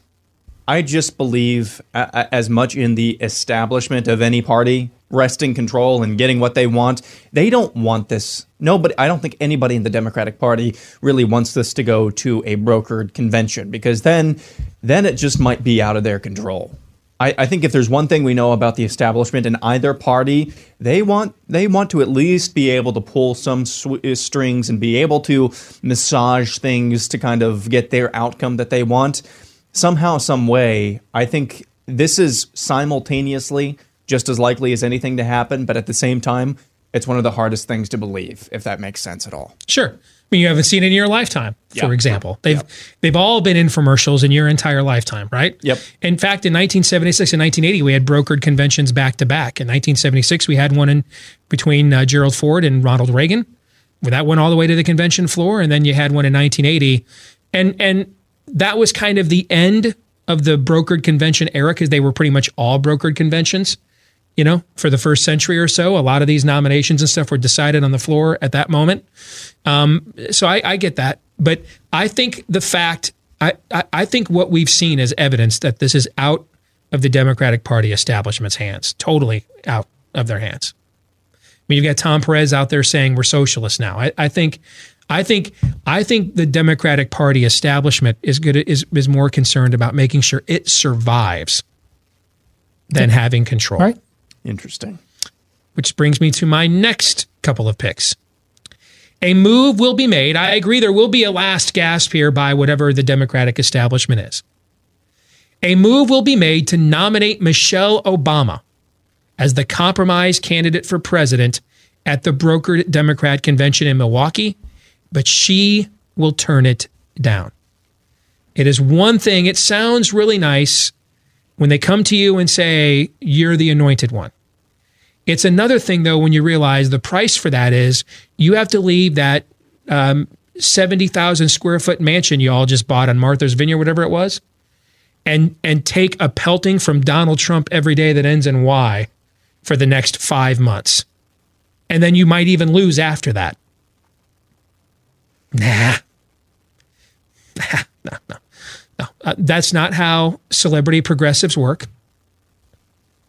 I just believe as much in the establishment of any party wresting control and getting what they want. They don't want this. Nobody. I don't think anybody in the Democratic Party really wants this to go to a brokered convention because then, then it just might be out of their control. I, I think if there's one thing we know about the establishment in either party, they want they want to at least be able to pull some sw- uh, strings and be able to massage things to kind of get their outcome that they want. Somehow, some way, I think this is simultaneously just as likely as anything to happen, but at the same time, it's one of the hardest things to believe, if that makes sense at all. Sure. I mean, you haven't seen it in your lifetime, for Yeah. example. They've they've all been infomercials in your entire lifetime, right? Yep. In fact, in 1976 and 1980, we had brokered conventions back to back. In 1976, we had one in between uh, Gerald Ford and Ronald Reagan. Well, that went all the way to the convention floor, and then you had one in 1980, and and that was kind of the end of the brokered convention era because they were pretty much all brokered conventions you know, for the first century or so. A lot of these nominations and stuff were decided on the floor at that moment. Um, so I, I get that. But I think the fact, I, I, I think what we've seen is evidence that this is out of the Democratic Party establishment's hands, totally out of their hands. I mean, you've got Tom Perez out there saying we're socialists now. I, I think, I think, I think the Democratic Party establishment is good is is more concerned about making sure it survives than having control. Right. Interesting. Which brings me to my next couple of picks. A move will be made. I agree there will be a last gasp here by whatever the Democratic establishment is. A move will be made to nominate Michelle Obama as the compromise candidate for president at the brokered Democrat convention in Milwaukee, but she will turn it down. It is one thing, it sounds really nice when they come to you and say, You're the anointed one. It's another thing, though, when you realize the price for that is you have to leave that um, 70,000 square foot mansion you all just bought on Martha's Vineyard, whatever it was, and, and take a pelting from Donald Trump every day that ends in Y for the next five months. And then you might even lose after that. Nah. no, no, no. Uh, that's not how celebrity progressives work.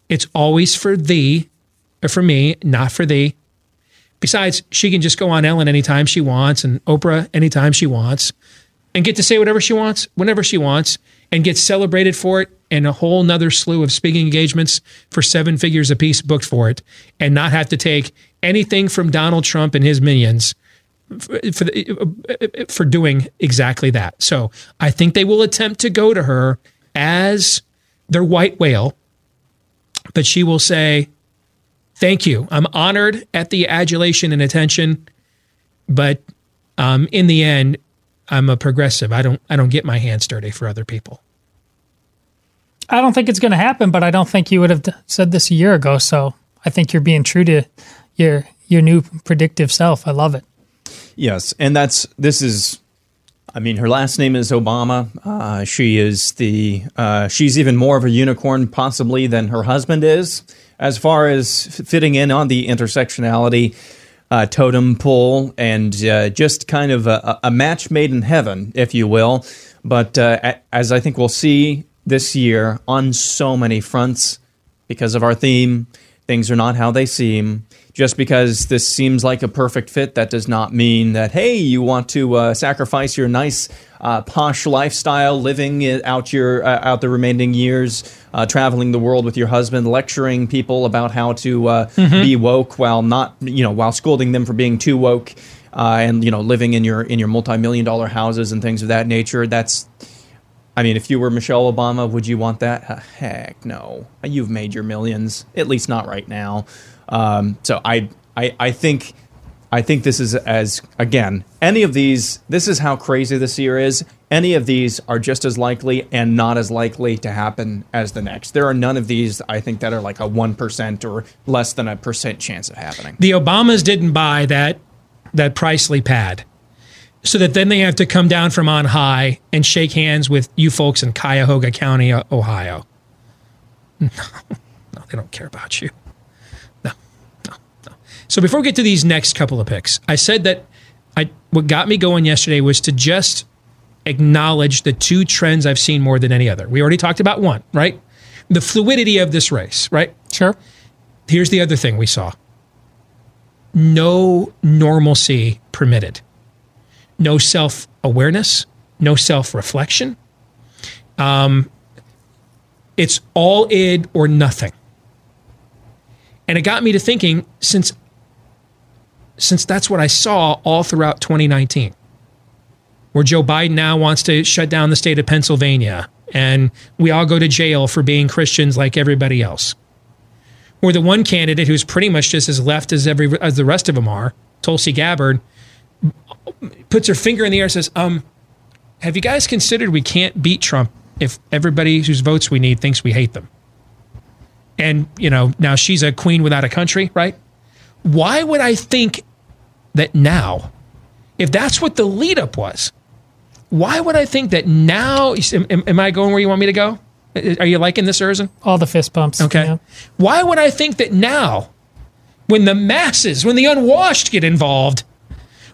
It's always for thee, or for me, not for thee. Besides, she can just go on Ellen anytime she wants and Oprah anytime she wants and get to say whatever she wants, whenever she wants, and get celebrated for it and a whole nother slew of speaking engagements for seven figures apiece booked for it and not have to take anything from Donald Trump and his minions for, for, for doing exactly that. So I think they will attempt to go to her as their white whale, but she will say, Thank you. I'm honored at the adulation and attention, but um, in the end, I'm a progressive. I don't I don't get my hands dirty for other people. I don't think it's going to happen, but I don't think you would have said this a year ago. So I think you're being true to your your new predictive self. I love it. Yes, and that's this is. I mean, her last name is Obama. Uh, she is the. Uh, she's even more of a unicorn, possibly, than her husband is, as far as fitting in on the intersectionality. uh, totem pole and uh, just kind of a, a, match made in heaven, if you will. But uh, as I think we'll see this year on so many fronts, because of our theme, things are not how they seem. Just because this seems like a perfect fit, that does not mean that, hey, you want to uh, sacrifice your nice, uh, posh lifestyle, living out your uh, out the remaining years, uh, traveling the world with your husband, lecturing people about how to uh, mm-hmm. be woke while not, you know, while scolding them for being too woke, uh, and you know, living in your in your multi-million dollar houses and things of that nature. That's I mean, if you were Michelle Obama, would you want that? Heck no. You've made your millions, at least not right now. Um, so I, I, I think, I think this is as again, any of these. This is how crazy this year is. Any of these are just as likely and not as likely to happen as the next. There are none of these I think that are like a one percent or less than a percent chance of happening. The Obamas didn't buy that that Presley pad so that then they have to come down from on high and shake hands with you folks in Cuyahoga County, Ohio. No, no, they don't care about you. So before we get to these next couple of picks, I said that I what got me going yesterday was to just acknowledge the two trends I've seen more than any other. We already talked about one, right? The fluidity of this race, right? Sure. Here's the other thing we saw. No normalcy permitted no self awareness, no self reflection. Um, it's all id or nothing. And it got me to thinking since since that's what I saw all throughout 2019, where Joe Biden now wants to shut down the state of Pennsylvania and we all go to jail for being Christians like everybody else. Or the one candidate who's pretty much just as left as every as the rest of them are, Tulsi Gabbard, puts her finger in the air and says, um, have you guys considered we can't beat Trump if everybody whose votes we need thinks we hate them? And, you know, now she's a queen without a country, right? Why would I think that now, if that's what the lead up was, why would I think that now? Am, am, I going where you want me to go? Uh, are you liking this, Aaron? All the fist bumps. Okay. Yeah. Why would I think that now, when the masses, when the unwashed get involved,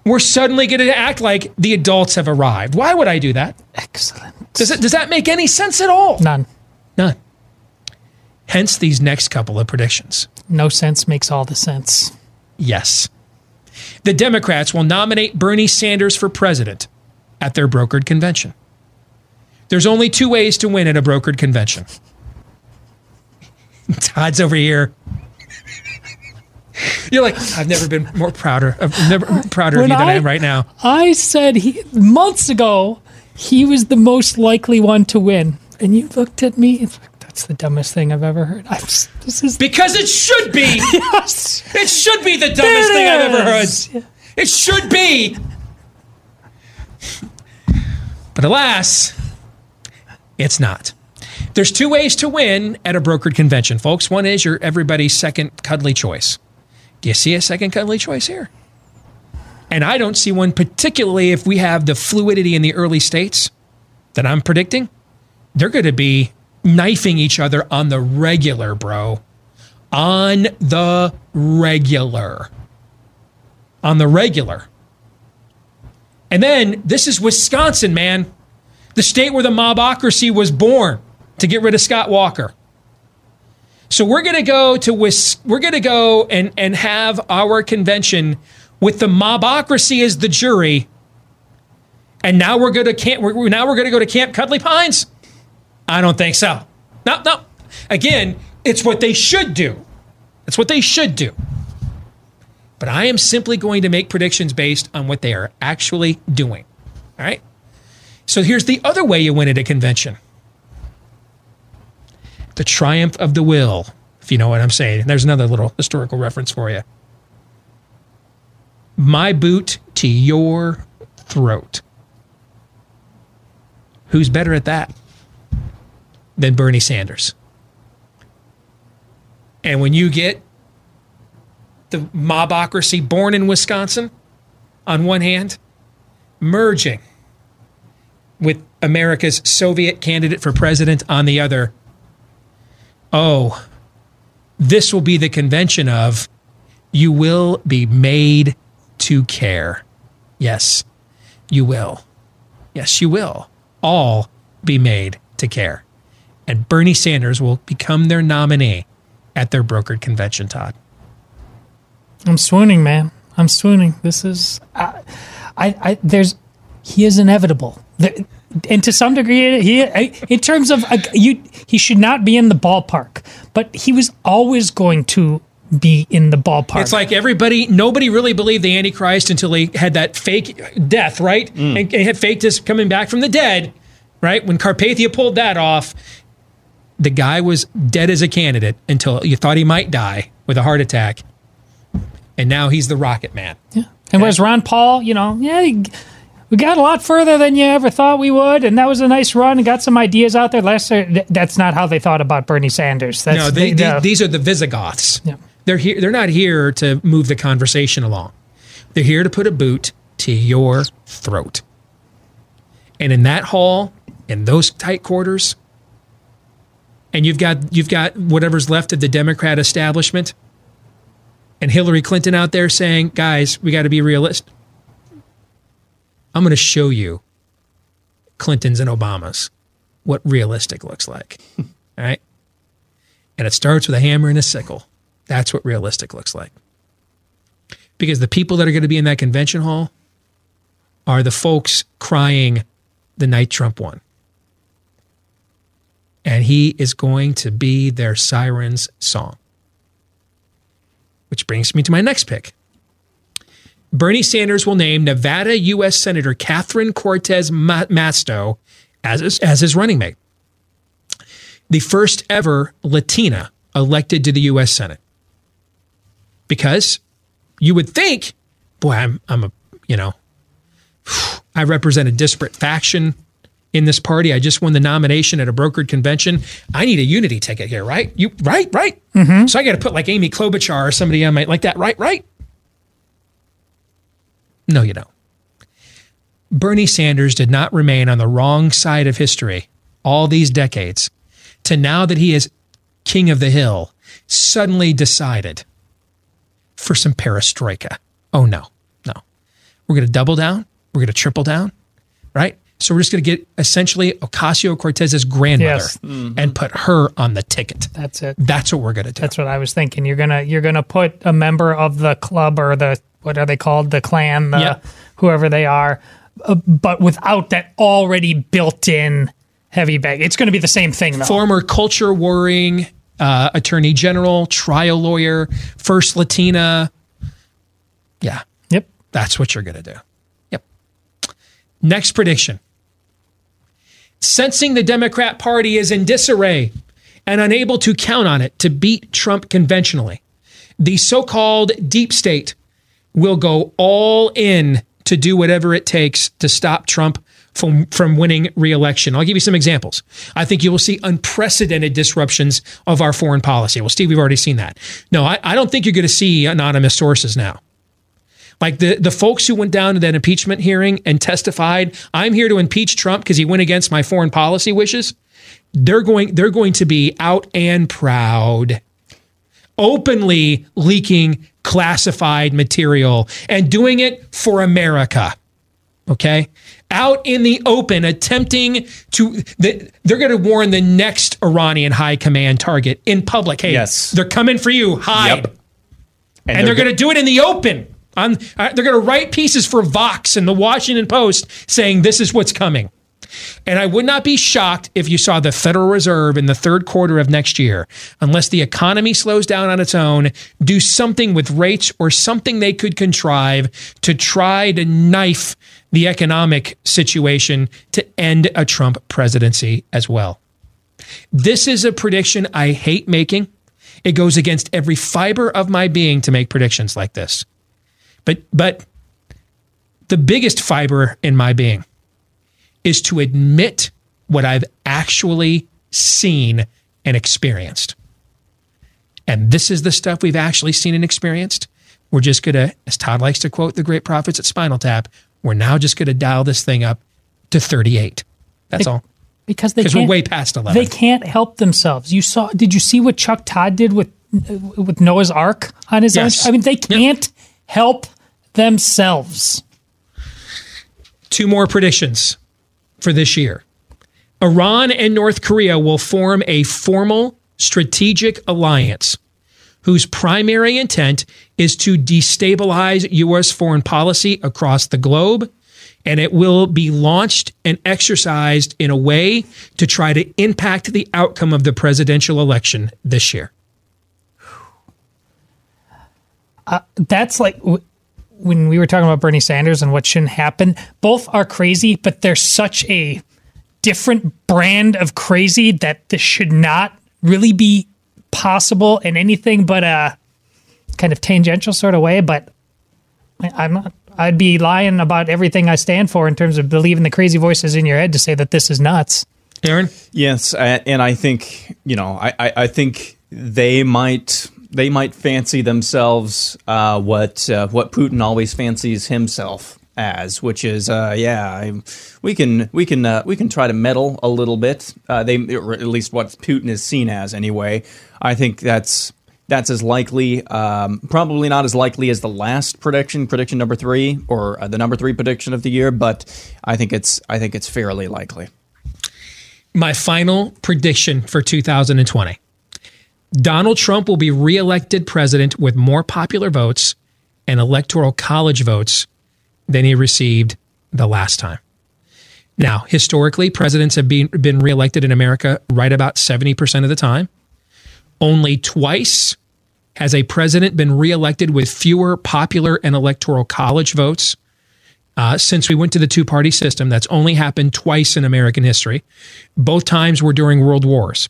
we're suddenly going to act like the adults have arrived. Why would I do that? Excellent. Does, it, does that make any sense at all? None. None. Hence these next couple of predictions. No sense makes all the sense. Yes. The Democrats will nominate Bernie Sanders for president at their brokered convention. There's only two ways to win at a brokered convention. Todd's over here you're like, I've never been more prouder. I've never prouder of you than I, I am right now. I said he months ago he was the most likely one to win, and you looked at me. Like, That's the dumbest thing I've ever heard. I'm, this is because it should be. yes, it should be the dumbest thing I've ever heard. It should be. But alas, it's not. There's two ways to win at a brokered convention, folks. One is you're everybody's second cuddly choice. Do you see a second cuddly choice here? And I don't see one, particularly if we have the fluidity in the early states that I'm predicting. They're going to be knifing each other on the regular, bro. On the regular. On the regular. And then this is Wisconsin, man. The state where the mobocracy was born to get rid of Scott Walker. So we're going to go to Wis- we're going to go and and have our convention with the mobocracy as the jury. And now we're going to camp. We're, now we're going to go to Camp Cuddly Pines. I don't think so. No, no. Again, it's what they should do. It's what they should do. But I am simply going to make predictions based on what they are actually doing. All right. So here's the other way you win at a convention. The Triumph of the Will, if you know what I'm saying. There's another little historical reference for you. My boot to your throat. Who's better at that than Bernie Sanders? And when you get the mobocracy born in Wisconsin on one hand, merging with America's Soviet candidate for president on the other, oh, this will be the convention of You will be made to care. Yes, you will. Yes, you will. All be made to care. And Bernie Sanders will become their nominee at their brokered convention, Todd. I'm swooning, man. I'm swooning. This is, I, I, I there's, he is inevitable. The, and to some degree, he, in terms of uh, you, he should not be in the ballpark, but he was always going to be in the ballpark. It's like everybody, nobody really believed the Antichrist until he had that fake death, right? Mm. And, and had faked his coming back from the dead, right? When Carpathia pulled that off, the guy was dead as a candidate until you thought he might die with a heart attack. And now he's the rocket man. Yeah. And whereas Ron Paul, you know, yeah, he, we got a lot further than you ever thought we would, and that was a nice run and got some ideas out there. Last uh, year, that's not how they thought about Bernie Sanders. That's, no, they, they, they, uh, these are the Visigoths. Yeah. They're here. They're not here to move the conversation along. They're here to put a boot to your throat. And in that hall, in those tight quarters, and you've got you've got whatever's left of the Democrat establishment, and Hillary Clinton out there saying, "Guys, we got to be realistic." I'm going to show you Clintons and Obamas what realistic looks like. All right, and it starts with a hammer and a sickle. That's what realistic looks like. Because the people that are going to be in that convention hall are the folks crying the night Trump won and he is going to be their siren's song. Which brings me to my next pick. Bernie Sanders will name Nevada U.S. Senator Catherine Cortez Masto as his, as his running mate. The first ever Latina elected to the U.S. Senate. Because you would think, boy, I'm, I'm a, you know, I represent a disparate faction in this party. I just won the nomination at a brokered convention. I need a unity ticket here, right? You right, right. Mm-hmm. So I got to put like Amy Klobuchar or somebody on my like that, right, right. No, you don't. Bernie Sanders did not remain on the wrong side of history all these decades to now that he is king of the hill, suddenly decided for some perestroika. Oh, no, no. We're going to double down. We're going to triple down, right? So we're just going to get essentially Ocasio Cortez's grandmother yes. mm-hmm. and put her on the ticket. That's it. That's what we're going to do. That's what I was thinking. You're gonna you're gonna put a member of the club or the what are they called the clan the yep. whoever they are, uh, but without that already built in heavy bag. It's going to be the same thing though. Former culture warring uh, attorney general, trial lawyer, first Latina. Yeah. Yep. That's what you're going to do. Yep. Next prediction sensing the Democrat Party is in disarray and unable to count on it to beat Trump conventionally. The so called deep state will go all in to do whatever it takes to stop Trump from, from winning reelection. I'll give you some examples. I think you will see unprecedented disruptions of our foreign policy. Well, Steve, we've already seen that. No, I, I don't think you're going to see anonymous sources now. Like the, the folks who went down to that impeachment hearing and testified, I'm here to impeach Trump because he went against my foreign policy wishes. They're going, they're going to be out and proud, openly leaking classified material and doing it for America. Okay. Out in the open, attempting to, they're going to warn the next Iranian high command target in public. Hey, yes. they're coming for you. Hide. Yep. And, and they're, they're going to do it in the open. On, uh, they're going to write pieces for Vox and the Washington Post saying this is what's coming. And I would not be shocked if you saw the Federal Reserve in the third quarter of next year, unless the economy slows down on its own, do something with rates or something they could contrive to try to knife the economic situation to end a Trump presidency as well. This is a prediction I hate making. It goes against every fiber of my being to make predictions like this. But but the biggest fiber in my being is to admit what I've actually seen and experienced. And this is the stuff we've actually seen and experienced. We're just going to, as Todd likes to quote the great prophets at Spinal Tap, we're now just going to dial this thing up to 38. That's all. Because they we're way past 11. They can't help themselves. You saw, did you see what Chuck Todd did with with Noah's Ark on his Yes. own. I mean, they can't help themselves. Two more predictions for this year. Iran and North Korea will form a formal strategic alliance whose primary intent is to destabilize U.S. foreign policy across the globe. And it will be launched and exercised in a way to try to impact the outcome of the presidential election this year. Uh, that's like when we were talking about Bernie Sanders and what shouldn't happen. Both are crazy, but they're such a different brand of crazy that this should not really be possible in anything but a kind of tangential sort of way. But I- I'm not. I'd be lying about everything I stand for in terms of believing the crazy voices in your head to say that this is nuts. Aaron? Yes, and I think you know, I, I, I think they might they might fancy themselves uh, what uh, what Putin always fancies himself as, which is uh, yeah, we can we can uh, we can try to meddle a little bit. Uh, they or at least what Putin is seen as anyway. I think that's that's as likely, um, probably not as likely as the last prediction, prediction number three, or uh, the number three prediction of the year, but I think it's I think it's fairly likely. my final prediction for 2020 Donald Trump will be reelected president with more popular votes and electoral college votes than he received the last time. Now, historically, presidents have been, been reelected in America right about 70% of the time. Only twice has a president been reelected with fewer popular and electoral college votes uh, since we went to the two party system. That's only happened twice in American history. Both times were during world wars.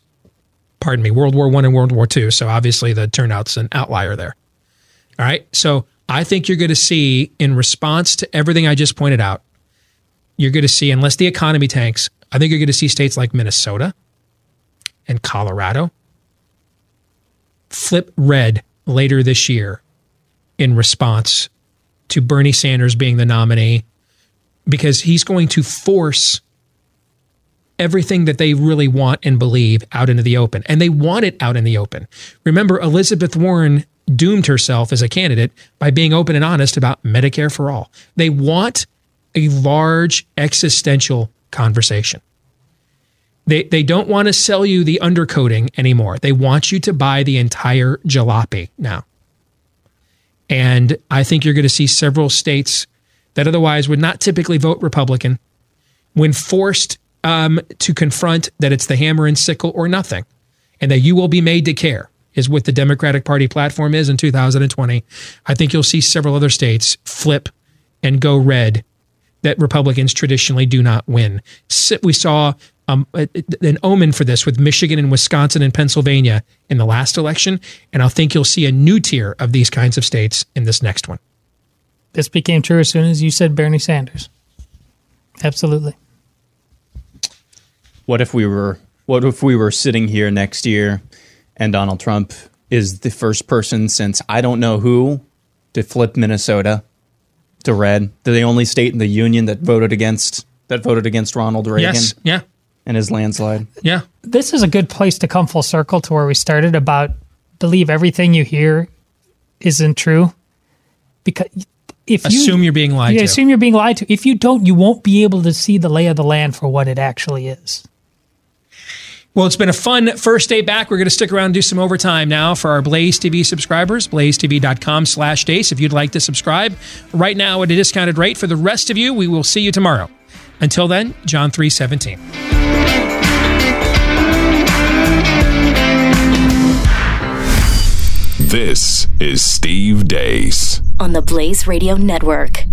Pardon me, World War One and World War Two. So obviously the turnout's an outlier there. All right. So I think you're going to see, in response to everything I just pointed out, you're going to see, unless the economy tanks, I think you're going to see states like Minnesota and Colorado flip red later this year in response to Bernie Sanders being the nominee because he's going to force everything that they really want and believe out into the open. And they want it out in the open. Remember, Elizabeth Warren doomed herself as a candidate by being open and honest about Medicare for all. They want a large existential conversation. They, they don't want to sell you the undercoating anymore. They want you to buy the entire jalopy now. And I think you're going to see several states that otherwise would not typically vote Republican when forced um, to confront that it's the hammer and sickle or nothing, and that you will be made to care, is what the Democratic Party platform is in 2020. I think you'll see several other states flip and go red that Republicans traditionally do not win. We saw um, an omen for this with Michigan and Wisconsin and Pennsylvania in the last election, and I think you'll see a new tier of these kinds of states in this next one. This became true as soon as you said Bernie Sanders. Absolutely. What if we were what if we were sitting here next year and Donald Trump is the first person since I don't know who to flip Minnesota to red? They're the only state in the union that voted against that voted against Ronald Reagan Yes, yeah, and his landslide. yeah. This is a good place to come full circle to where we started about believe everything you hear isn't true. Because if you Assume you're being lied you to. assume you're being lied to. If you don't, you won't be able to see the lay of the land for what it actually is. Well, it's been a fun first day back. We're going to stick around and do some overtime now for our Blaze TV subscribers, blazetv.com slash deace. If you'd like to subscribe right now at a discounted rate. For the rest of you, we will see you tomorrow. Until then, John 317. This is Steve Deace. on the Blaze Radio Network.